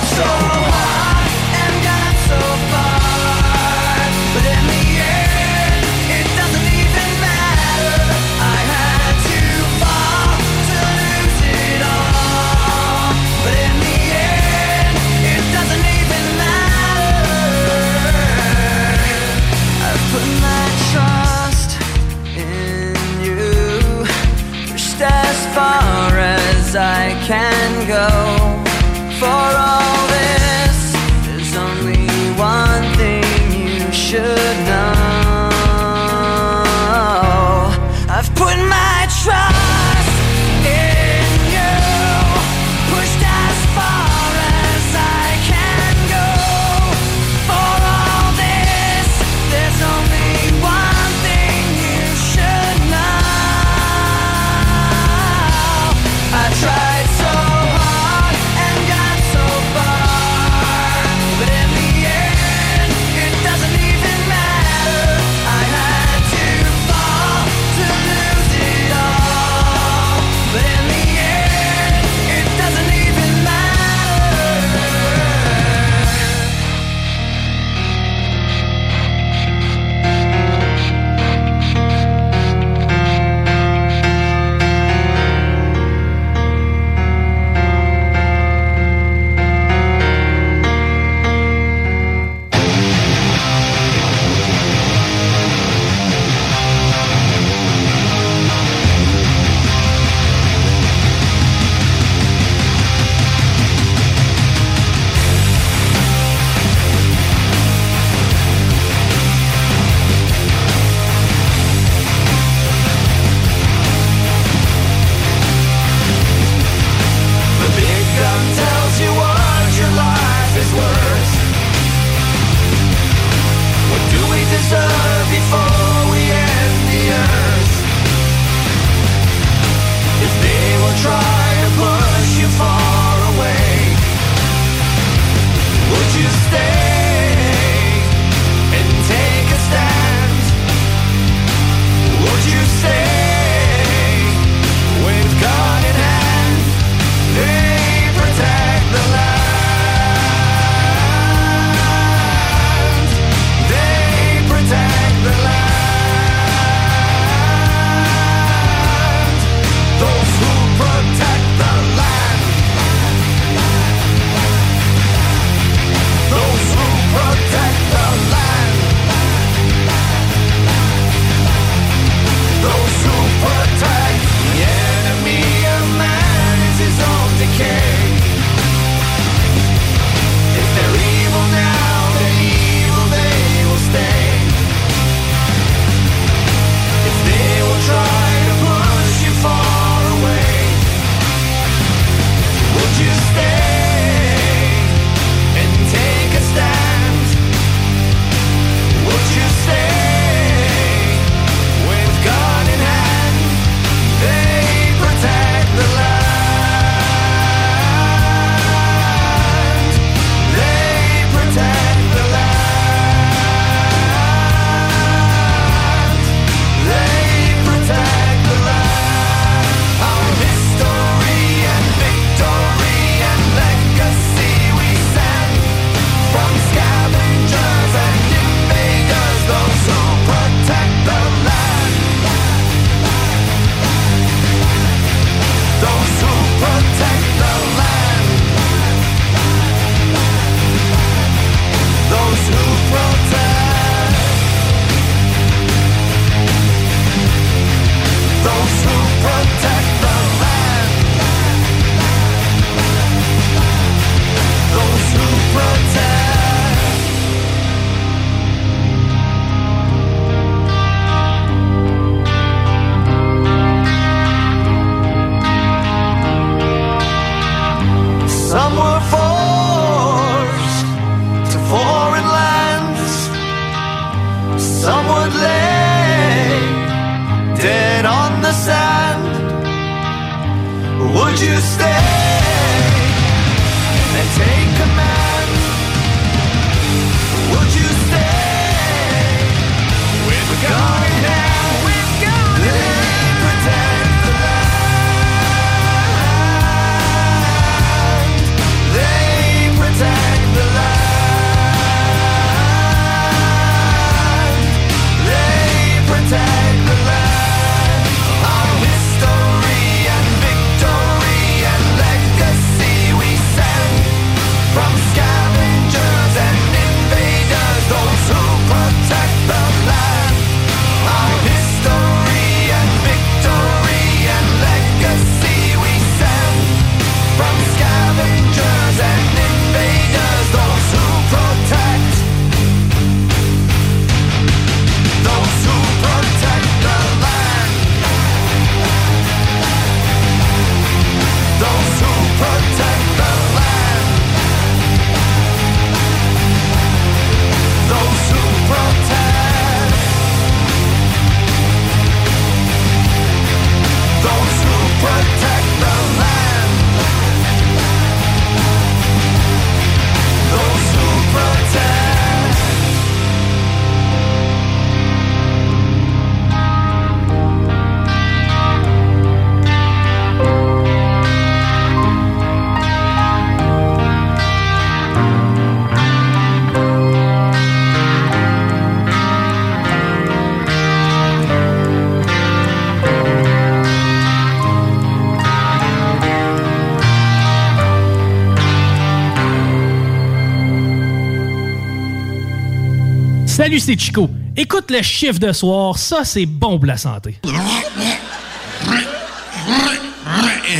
Salut, c'est Chico. Écoute le chiffre de soir, ça c'est bon pour la santé.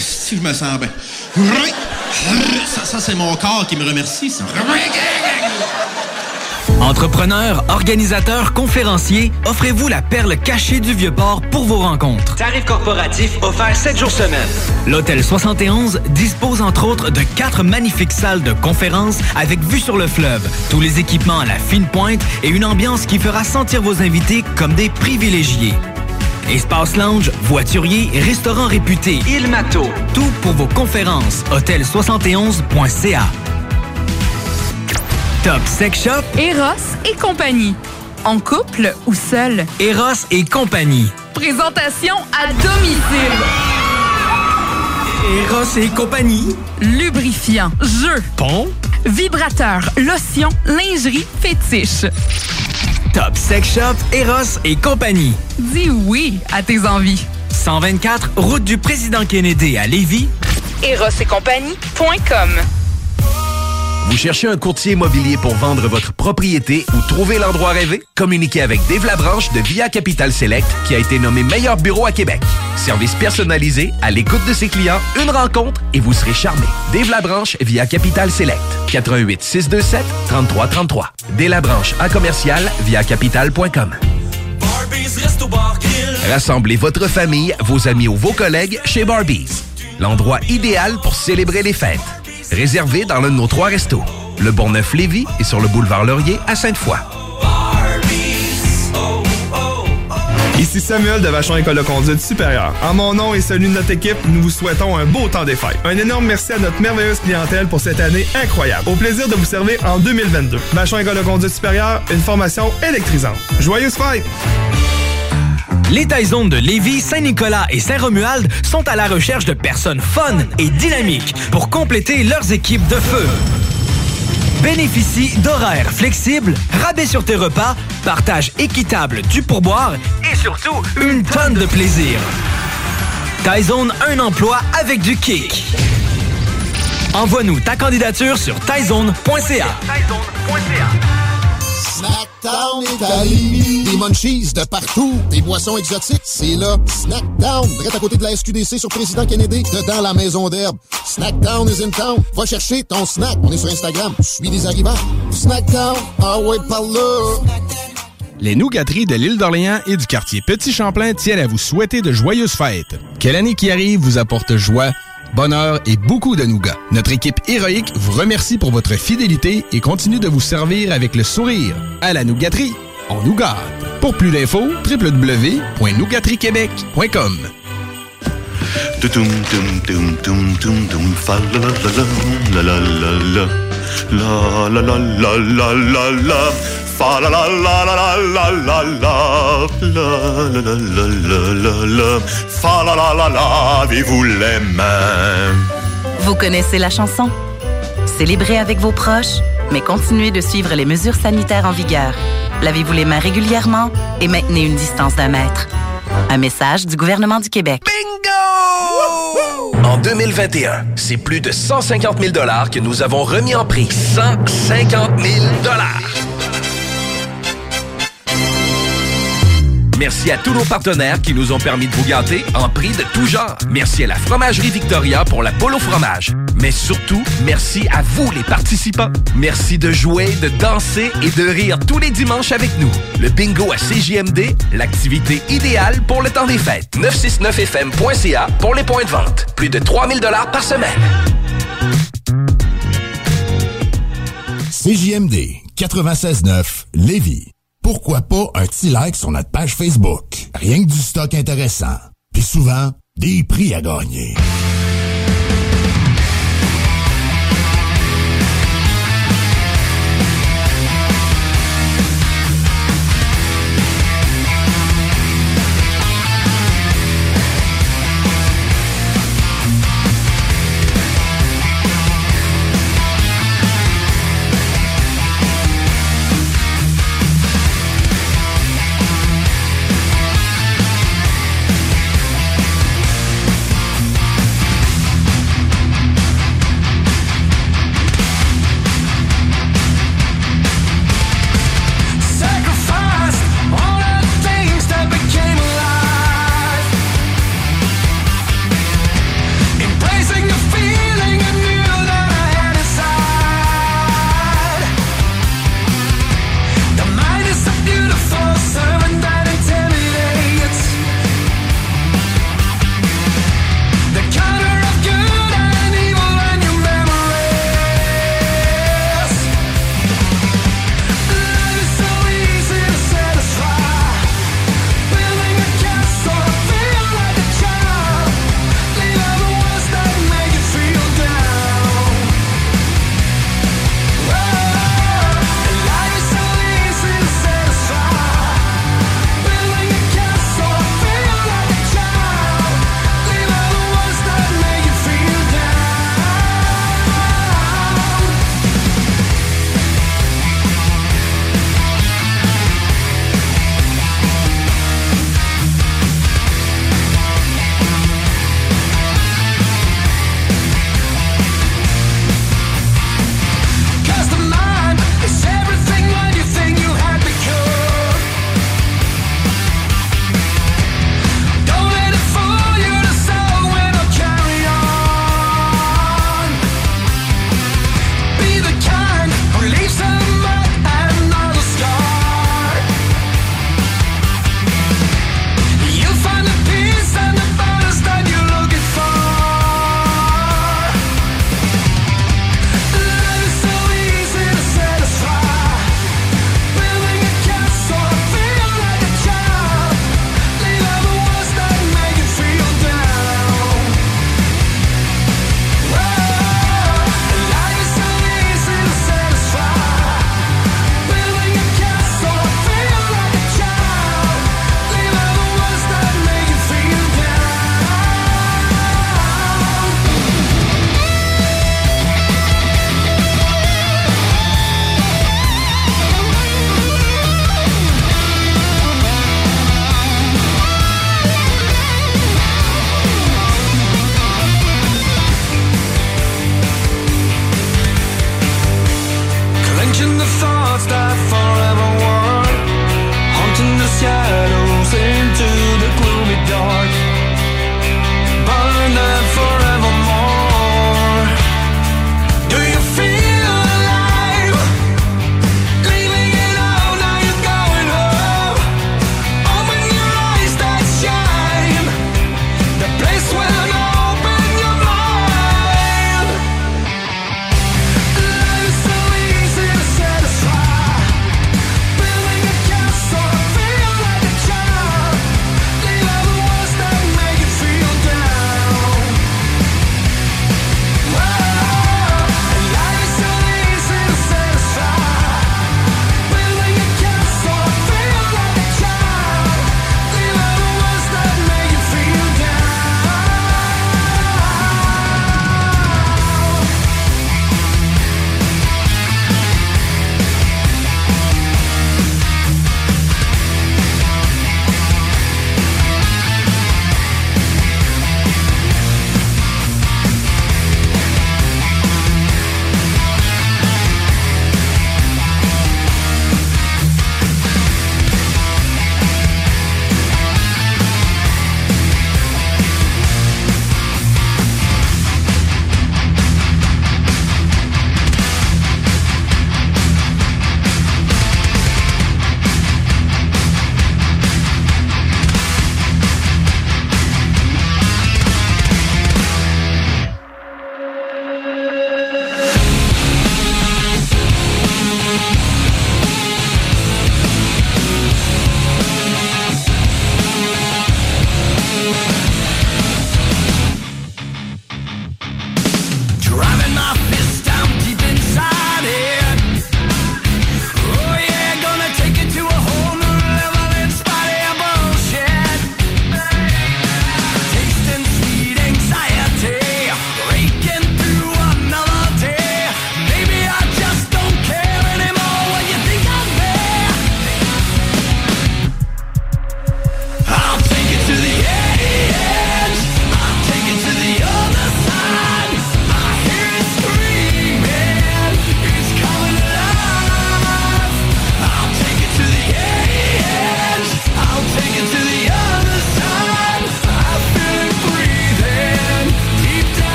Si je me sens bien? Ça, ça, c'est mon corps qui me remercie, ça. Entrepreneurs, organisateurs, conférenciers, offrez-vous la perle cachée du Vieux-Port pour vos rencontres. Tarif corporatif offert 7 jours semaine. L'Hôtel 71 dispose entre autres de quatre magnifiques salles de conférences avec vue sur le fleuve, tous les équipements à la fine pointe et une ambiance qui fera sentir vos invités comme des privilégiés. Espace lounge, voiturier, restaurant réputé, Il Mato. Tout pour vos conférences. Hôtel71.ca. Top Sex Shop. Eros et compagnie. En couple ou seul. Eros et compagnie. Présentation à domicile. Eros et compagnie. Lubrifiant, jeu, Pont. vibrateur, lotion, lingerie, fétiche. Top Sex Shop, Eros et compagnie. Dis oui à tes envies. 124, route du président Kennedy à Lévis. Eros et compagnie.com Vous cherchez un courtier immobilier pour vendre votre propriété ou trouver l'endroit rêvé? Communiquez avec Dave Labranche de Via Capital Select qui a été nommé meilleur bureau à Québec. Service personnalisé, à l'écoute de ses clients, une rencontre et vous serez charmé. Dave Labranche via Capital Select. 88 627 3333. Dave Labranche à commercial via capital.com. Rassemblez votre famille, vos amis ou vos collègues chez Barbies. L'endroit idéal pour célébrer les fêtes. Réservé dans l'un de nos trois restos. Le Bonneuf-Lévis et sur le boulevard Laurier à Sainte-Foy. Ici Samuel de Vachon École de conduite supérieure. En mon nom et celui de notre équipe, nous vous souhaitons un beau temps des fêtes. Un énorme merci à notre merveilleuse clientèle pour cette année incroyable. Au plaisir de vous servir en 2022. Vachon École de conduite supérieure, une formation électrisante. Joyeuses fêtes! Les Taizones de Lévis, Saint-Nicolas et Saint-Romuald sont à la recherche de personnes fun et dynamiques pour compléter leurs équipes de feu. Bénéficie d'horaires flexibles, rabais sur tes repas, partage équitable du pourboire et surtout une tonne de plaisir. Taizone, un emploi avec du kick. Envoie-nous ta candidature sur taizone.ca. Snackdown. Des munchies de partout. Des boissons exotiques. C'est là. Snackdown. Direct à côté de la SQDC sur Président Kennedy. Dedans la maison d'herbe. Snackdown is in town. Va chercher ton snack. On est sur Instagram. Suis des arrivants. Snackdown. Ah ouais, par là. Les nougateries de l'île d'Orléans et du quartier Petit Champlain tiennent à vous souhaiter de joyeuses fêtes. Quelle année qui arrive vous apporte joie, bonheur et beaucoup de nougats. Notre équipe héroïque vous remercie pour votre fidélité et continue de vous servir avec le sourire. À la nougaterie, on nous gâte. Pour plus d'infos, www.nougateriequebec.com la la la la la la fa la la la la la la la la la la la la la la fa la la la lavez-vous les mains. Vous connaissez la chanson? Célébrez avec vos proches, mais continuez de suivre les mesures sanitaires en vigueur. Lavez-vous les mains régulièrement et maintenez une distance d'un mètre. Un message du gouvernement du Québec. En 2021, c'est plus de 150 000 que nous avons remis en prix. 150 000 Merci à tous nos partenaires qui nous ont permis de vous gâter en prix de tout genre. Merci à la Fromagerie Victoria pour la au fromage. Mais surtout, merci à vous les participants. Merci de jouer, de danser et de rire tous les dimanches avec nous. Le bingo à CJMD, l'activité idéale pour le temps des fêtes. 969fm.ca pour les points de vente. Plus de 3000 dollars par semaine. CJMD 96.9 Lévis. Pourquoi pas un petit like sur notre page Facebook? Rien que du stock intéressant. Puis souvent, des prix à gagner.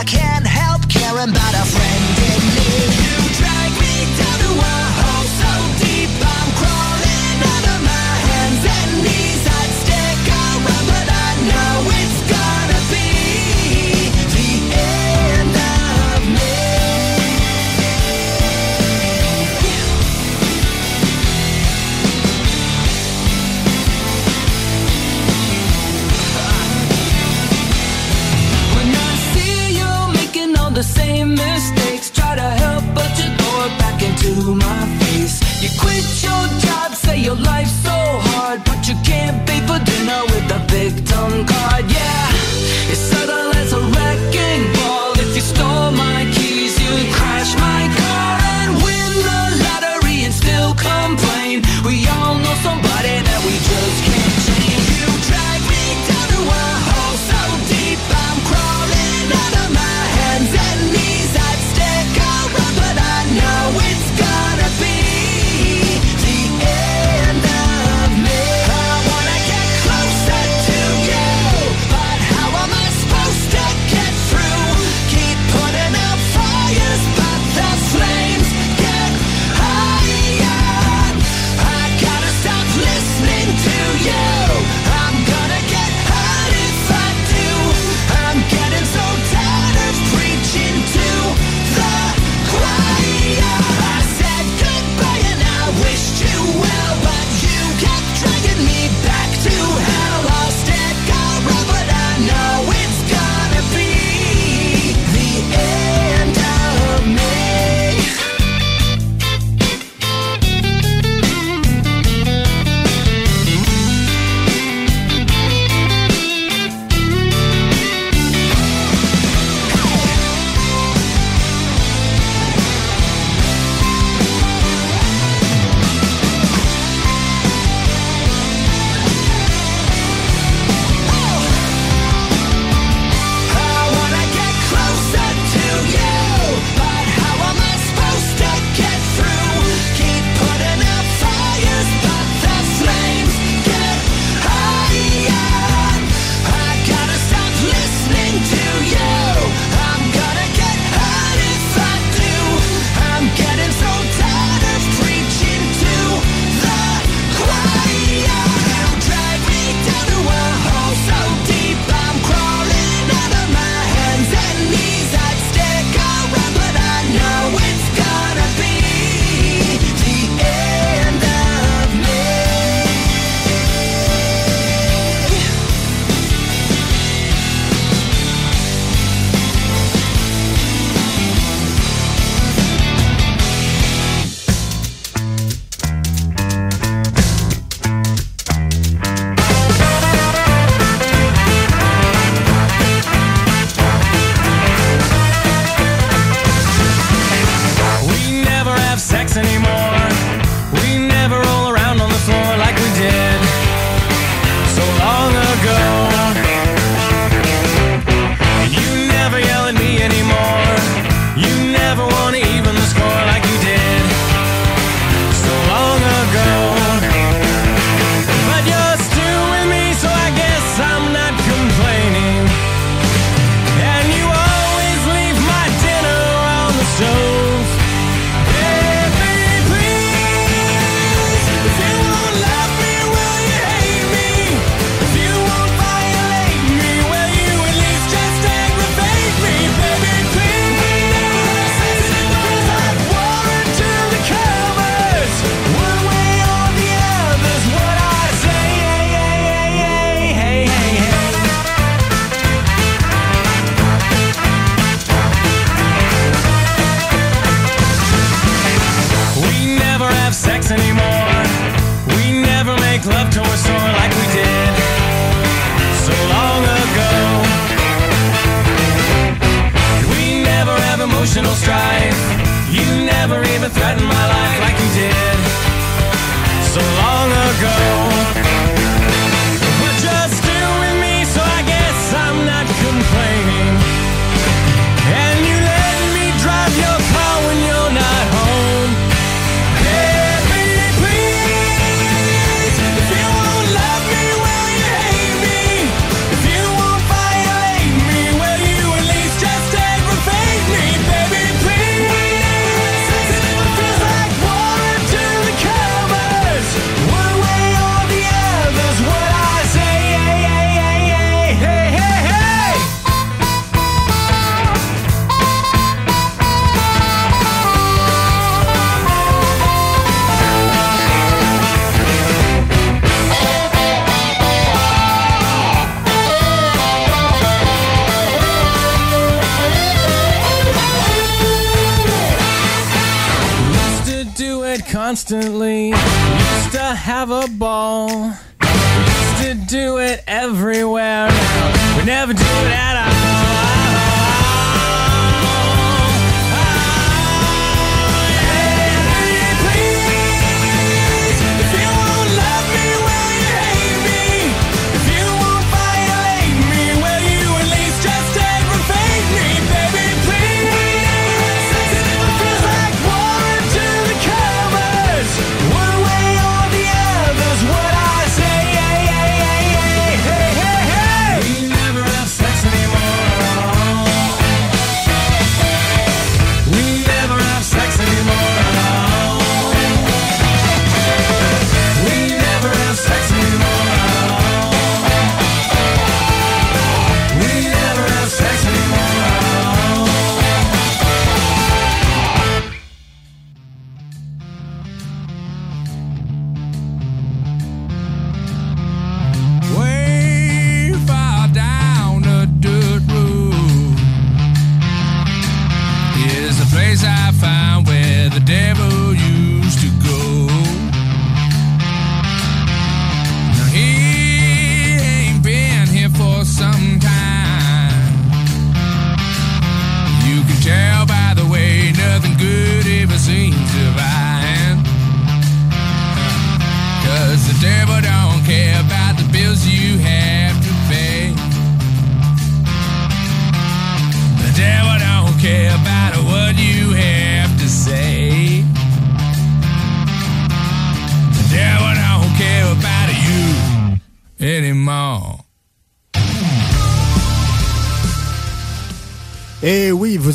I can't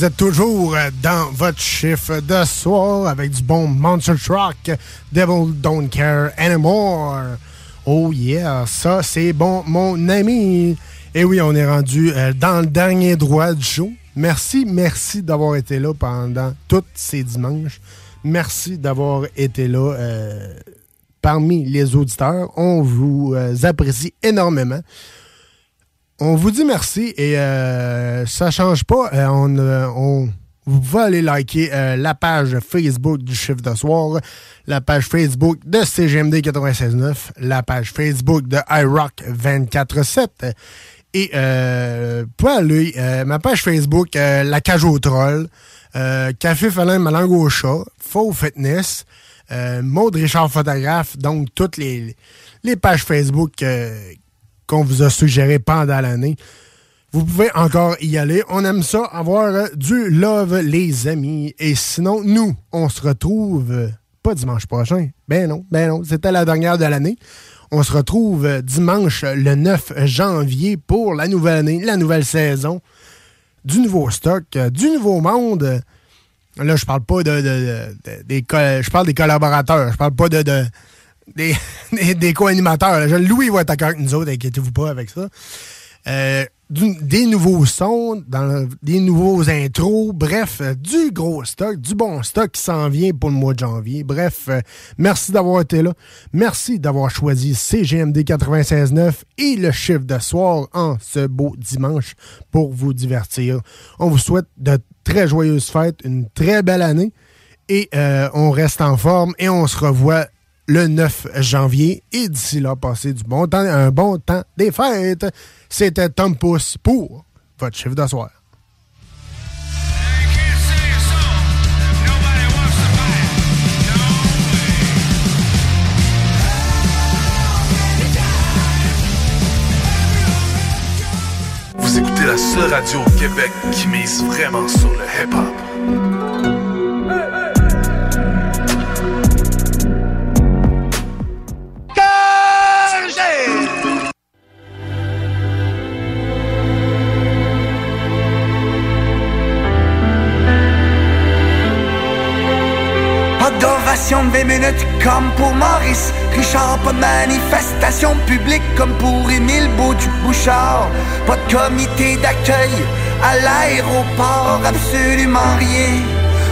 toujours dans votre chiffre de soir avec du bon Monster Truck, Devil Don't Care Anymore. Oh yeah, ça c'est bon, mon ami. Et oui, on est rendu euh, dans le dernier droit du show. Merci, merci d'avoir été là pendant tous ces dimanches. Merci d'avoir été là euh, parmi les auditeurs. On vous euh, apprécie énormément. On vous dit merci et euh, ça change pas. Euh, on, euh, on- vous aller liker euh, la page Facebook du chiffre de soir, la page Facebook de CGMD 96.9, la page Facebook de iRock 24.7 et euh, vous pouvez aller euh, ma page Facebook euh, La Cage au Troll, euh, Café Félin Ma langue au chat, Faux Fitness, euh, Maud Richard Photographe, donc toutes les, les pages Facebook euh, qu'on vous a suggérées pendant l'année. Vous pouvez encore y aller. On aime ça, avoir euh, du love, les amis. Et sinon, nous, on se retrouve euh, pas dimanche prochain. Ben non, ben non. C'était la dernière de l'année. On se retrouve euh, dimanche le 9 janvier pour la nouvelle année, la nouvelle saison. Du nouveau stock, du nouveau monde. Là, je parle pas de, de- de- de- des je parle des collaborateurs. Je parle pas de- [laughs] des, co-animateurs. Louis va être avec nous autres, inquiétez-vous pas avec ça. Euh, des nouveaux sons, des nouveaux intros, bref, euh, du gros stock, du bon stock qui s'en vient pour le mois de janvier. Bref, euh, merci d'avoir été là. Merci d'avoir choisi CGMD 96.9 et le chiffre de soir en ce beau dimanche pour vous divertir. On vous souhaite de très joyeuses fêtes, une très belle année et on reste en forme et on se revoit le 9 janvier. Et d'ici là, passez du bon temps, un bon temps des fêtes. C'était Tom Pousse pour votre chiffre d'asseoir. Vous écoutez la seule radio au Québec qui mise vraiment sur le hip-hop. De 20 minutes comme pour Maurice Richard, pas de manifestation publique comme pour Émile Bouchard Pas de comité d'accueil à l'aéroport, absolument rien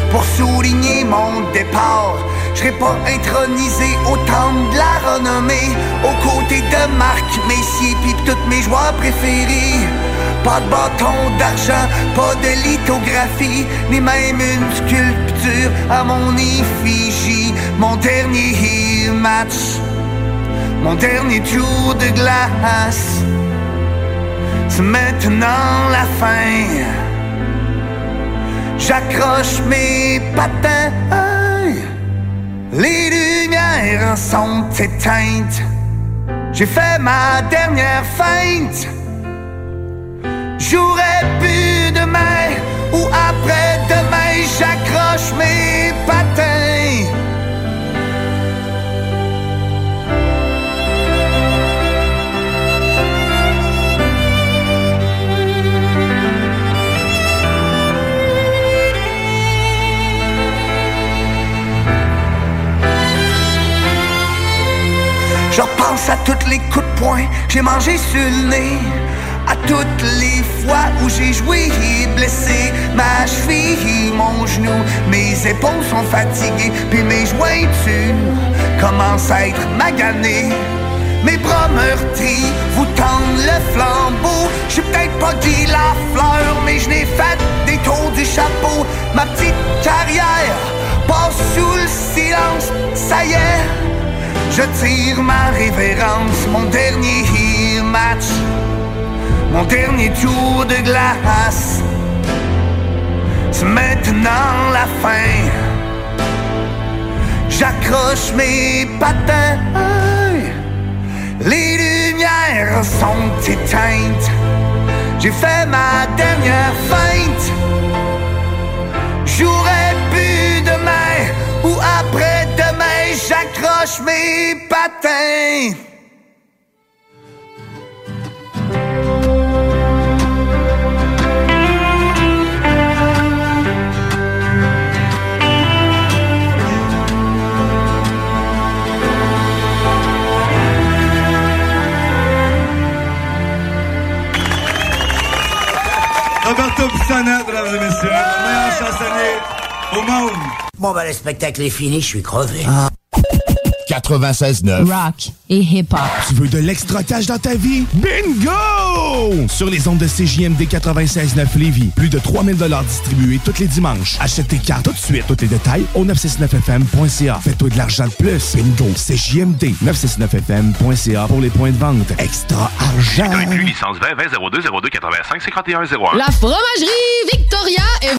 Pour souligner mon départ. Je serai pas intronisé au temple de la renommée Aux côtés de Marc Messier pis toutes mes joueurs préférés pas de bâton d'argent, pas de lithographie, ni même une sculpture à mon effigie. Mon dernier match, mon dernier tour de glace, c'est maintenant la fin. J'accroche mes patins, les lumières sont éteintes. J'ai fait ma dernière feinte. J'aurais pu demain ou après-demain, j'accroche mes patins. À toutes les coups de poing j'ai mangé sur le nez. À toutes les fois où j'ai joué blessé ma cheville, mon genou, mes épaules sont fatiguées, puis mes jointures commencent à être maganées. Mes bras meurtris vous tendent le flambeau. J'ai peut-être pas dit la fleur, mais je n'ai fait des tours du chapeau. Ma petite carrière passe sous le silence, ça y est. Je tire ma révérence, mon dernier match. Mon dernier tour de glace, c'est maintenant la fin. J'accroche mes patins, les lumières sont éteintes. J'ai fait ma dernière feinte. J'aurais pu demain ou après-demain, j'accroche mes patins. Roberto Pisana, mesdames et messieurs, le meilleur chansonnier au monde. Bon, ben, le spectacle est fini, je suis crevé. 96.9. Rock et hip-hop. Tu veux de l'extra cash dans ta vie? Bingo! Sur les ondes de CJMD 96.9 Lévis, plus de 3000 distribués tous les dimanches. Achète tes cartes tout de suite. Tous les détails au 969FM.ca. Fais-toi de l'argent de plus. Bingo! CJMD 969FM.ca pour les points de vente. Extra argent! Licence 20 20 02 02 85 51 01. La fromagerie Victoria est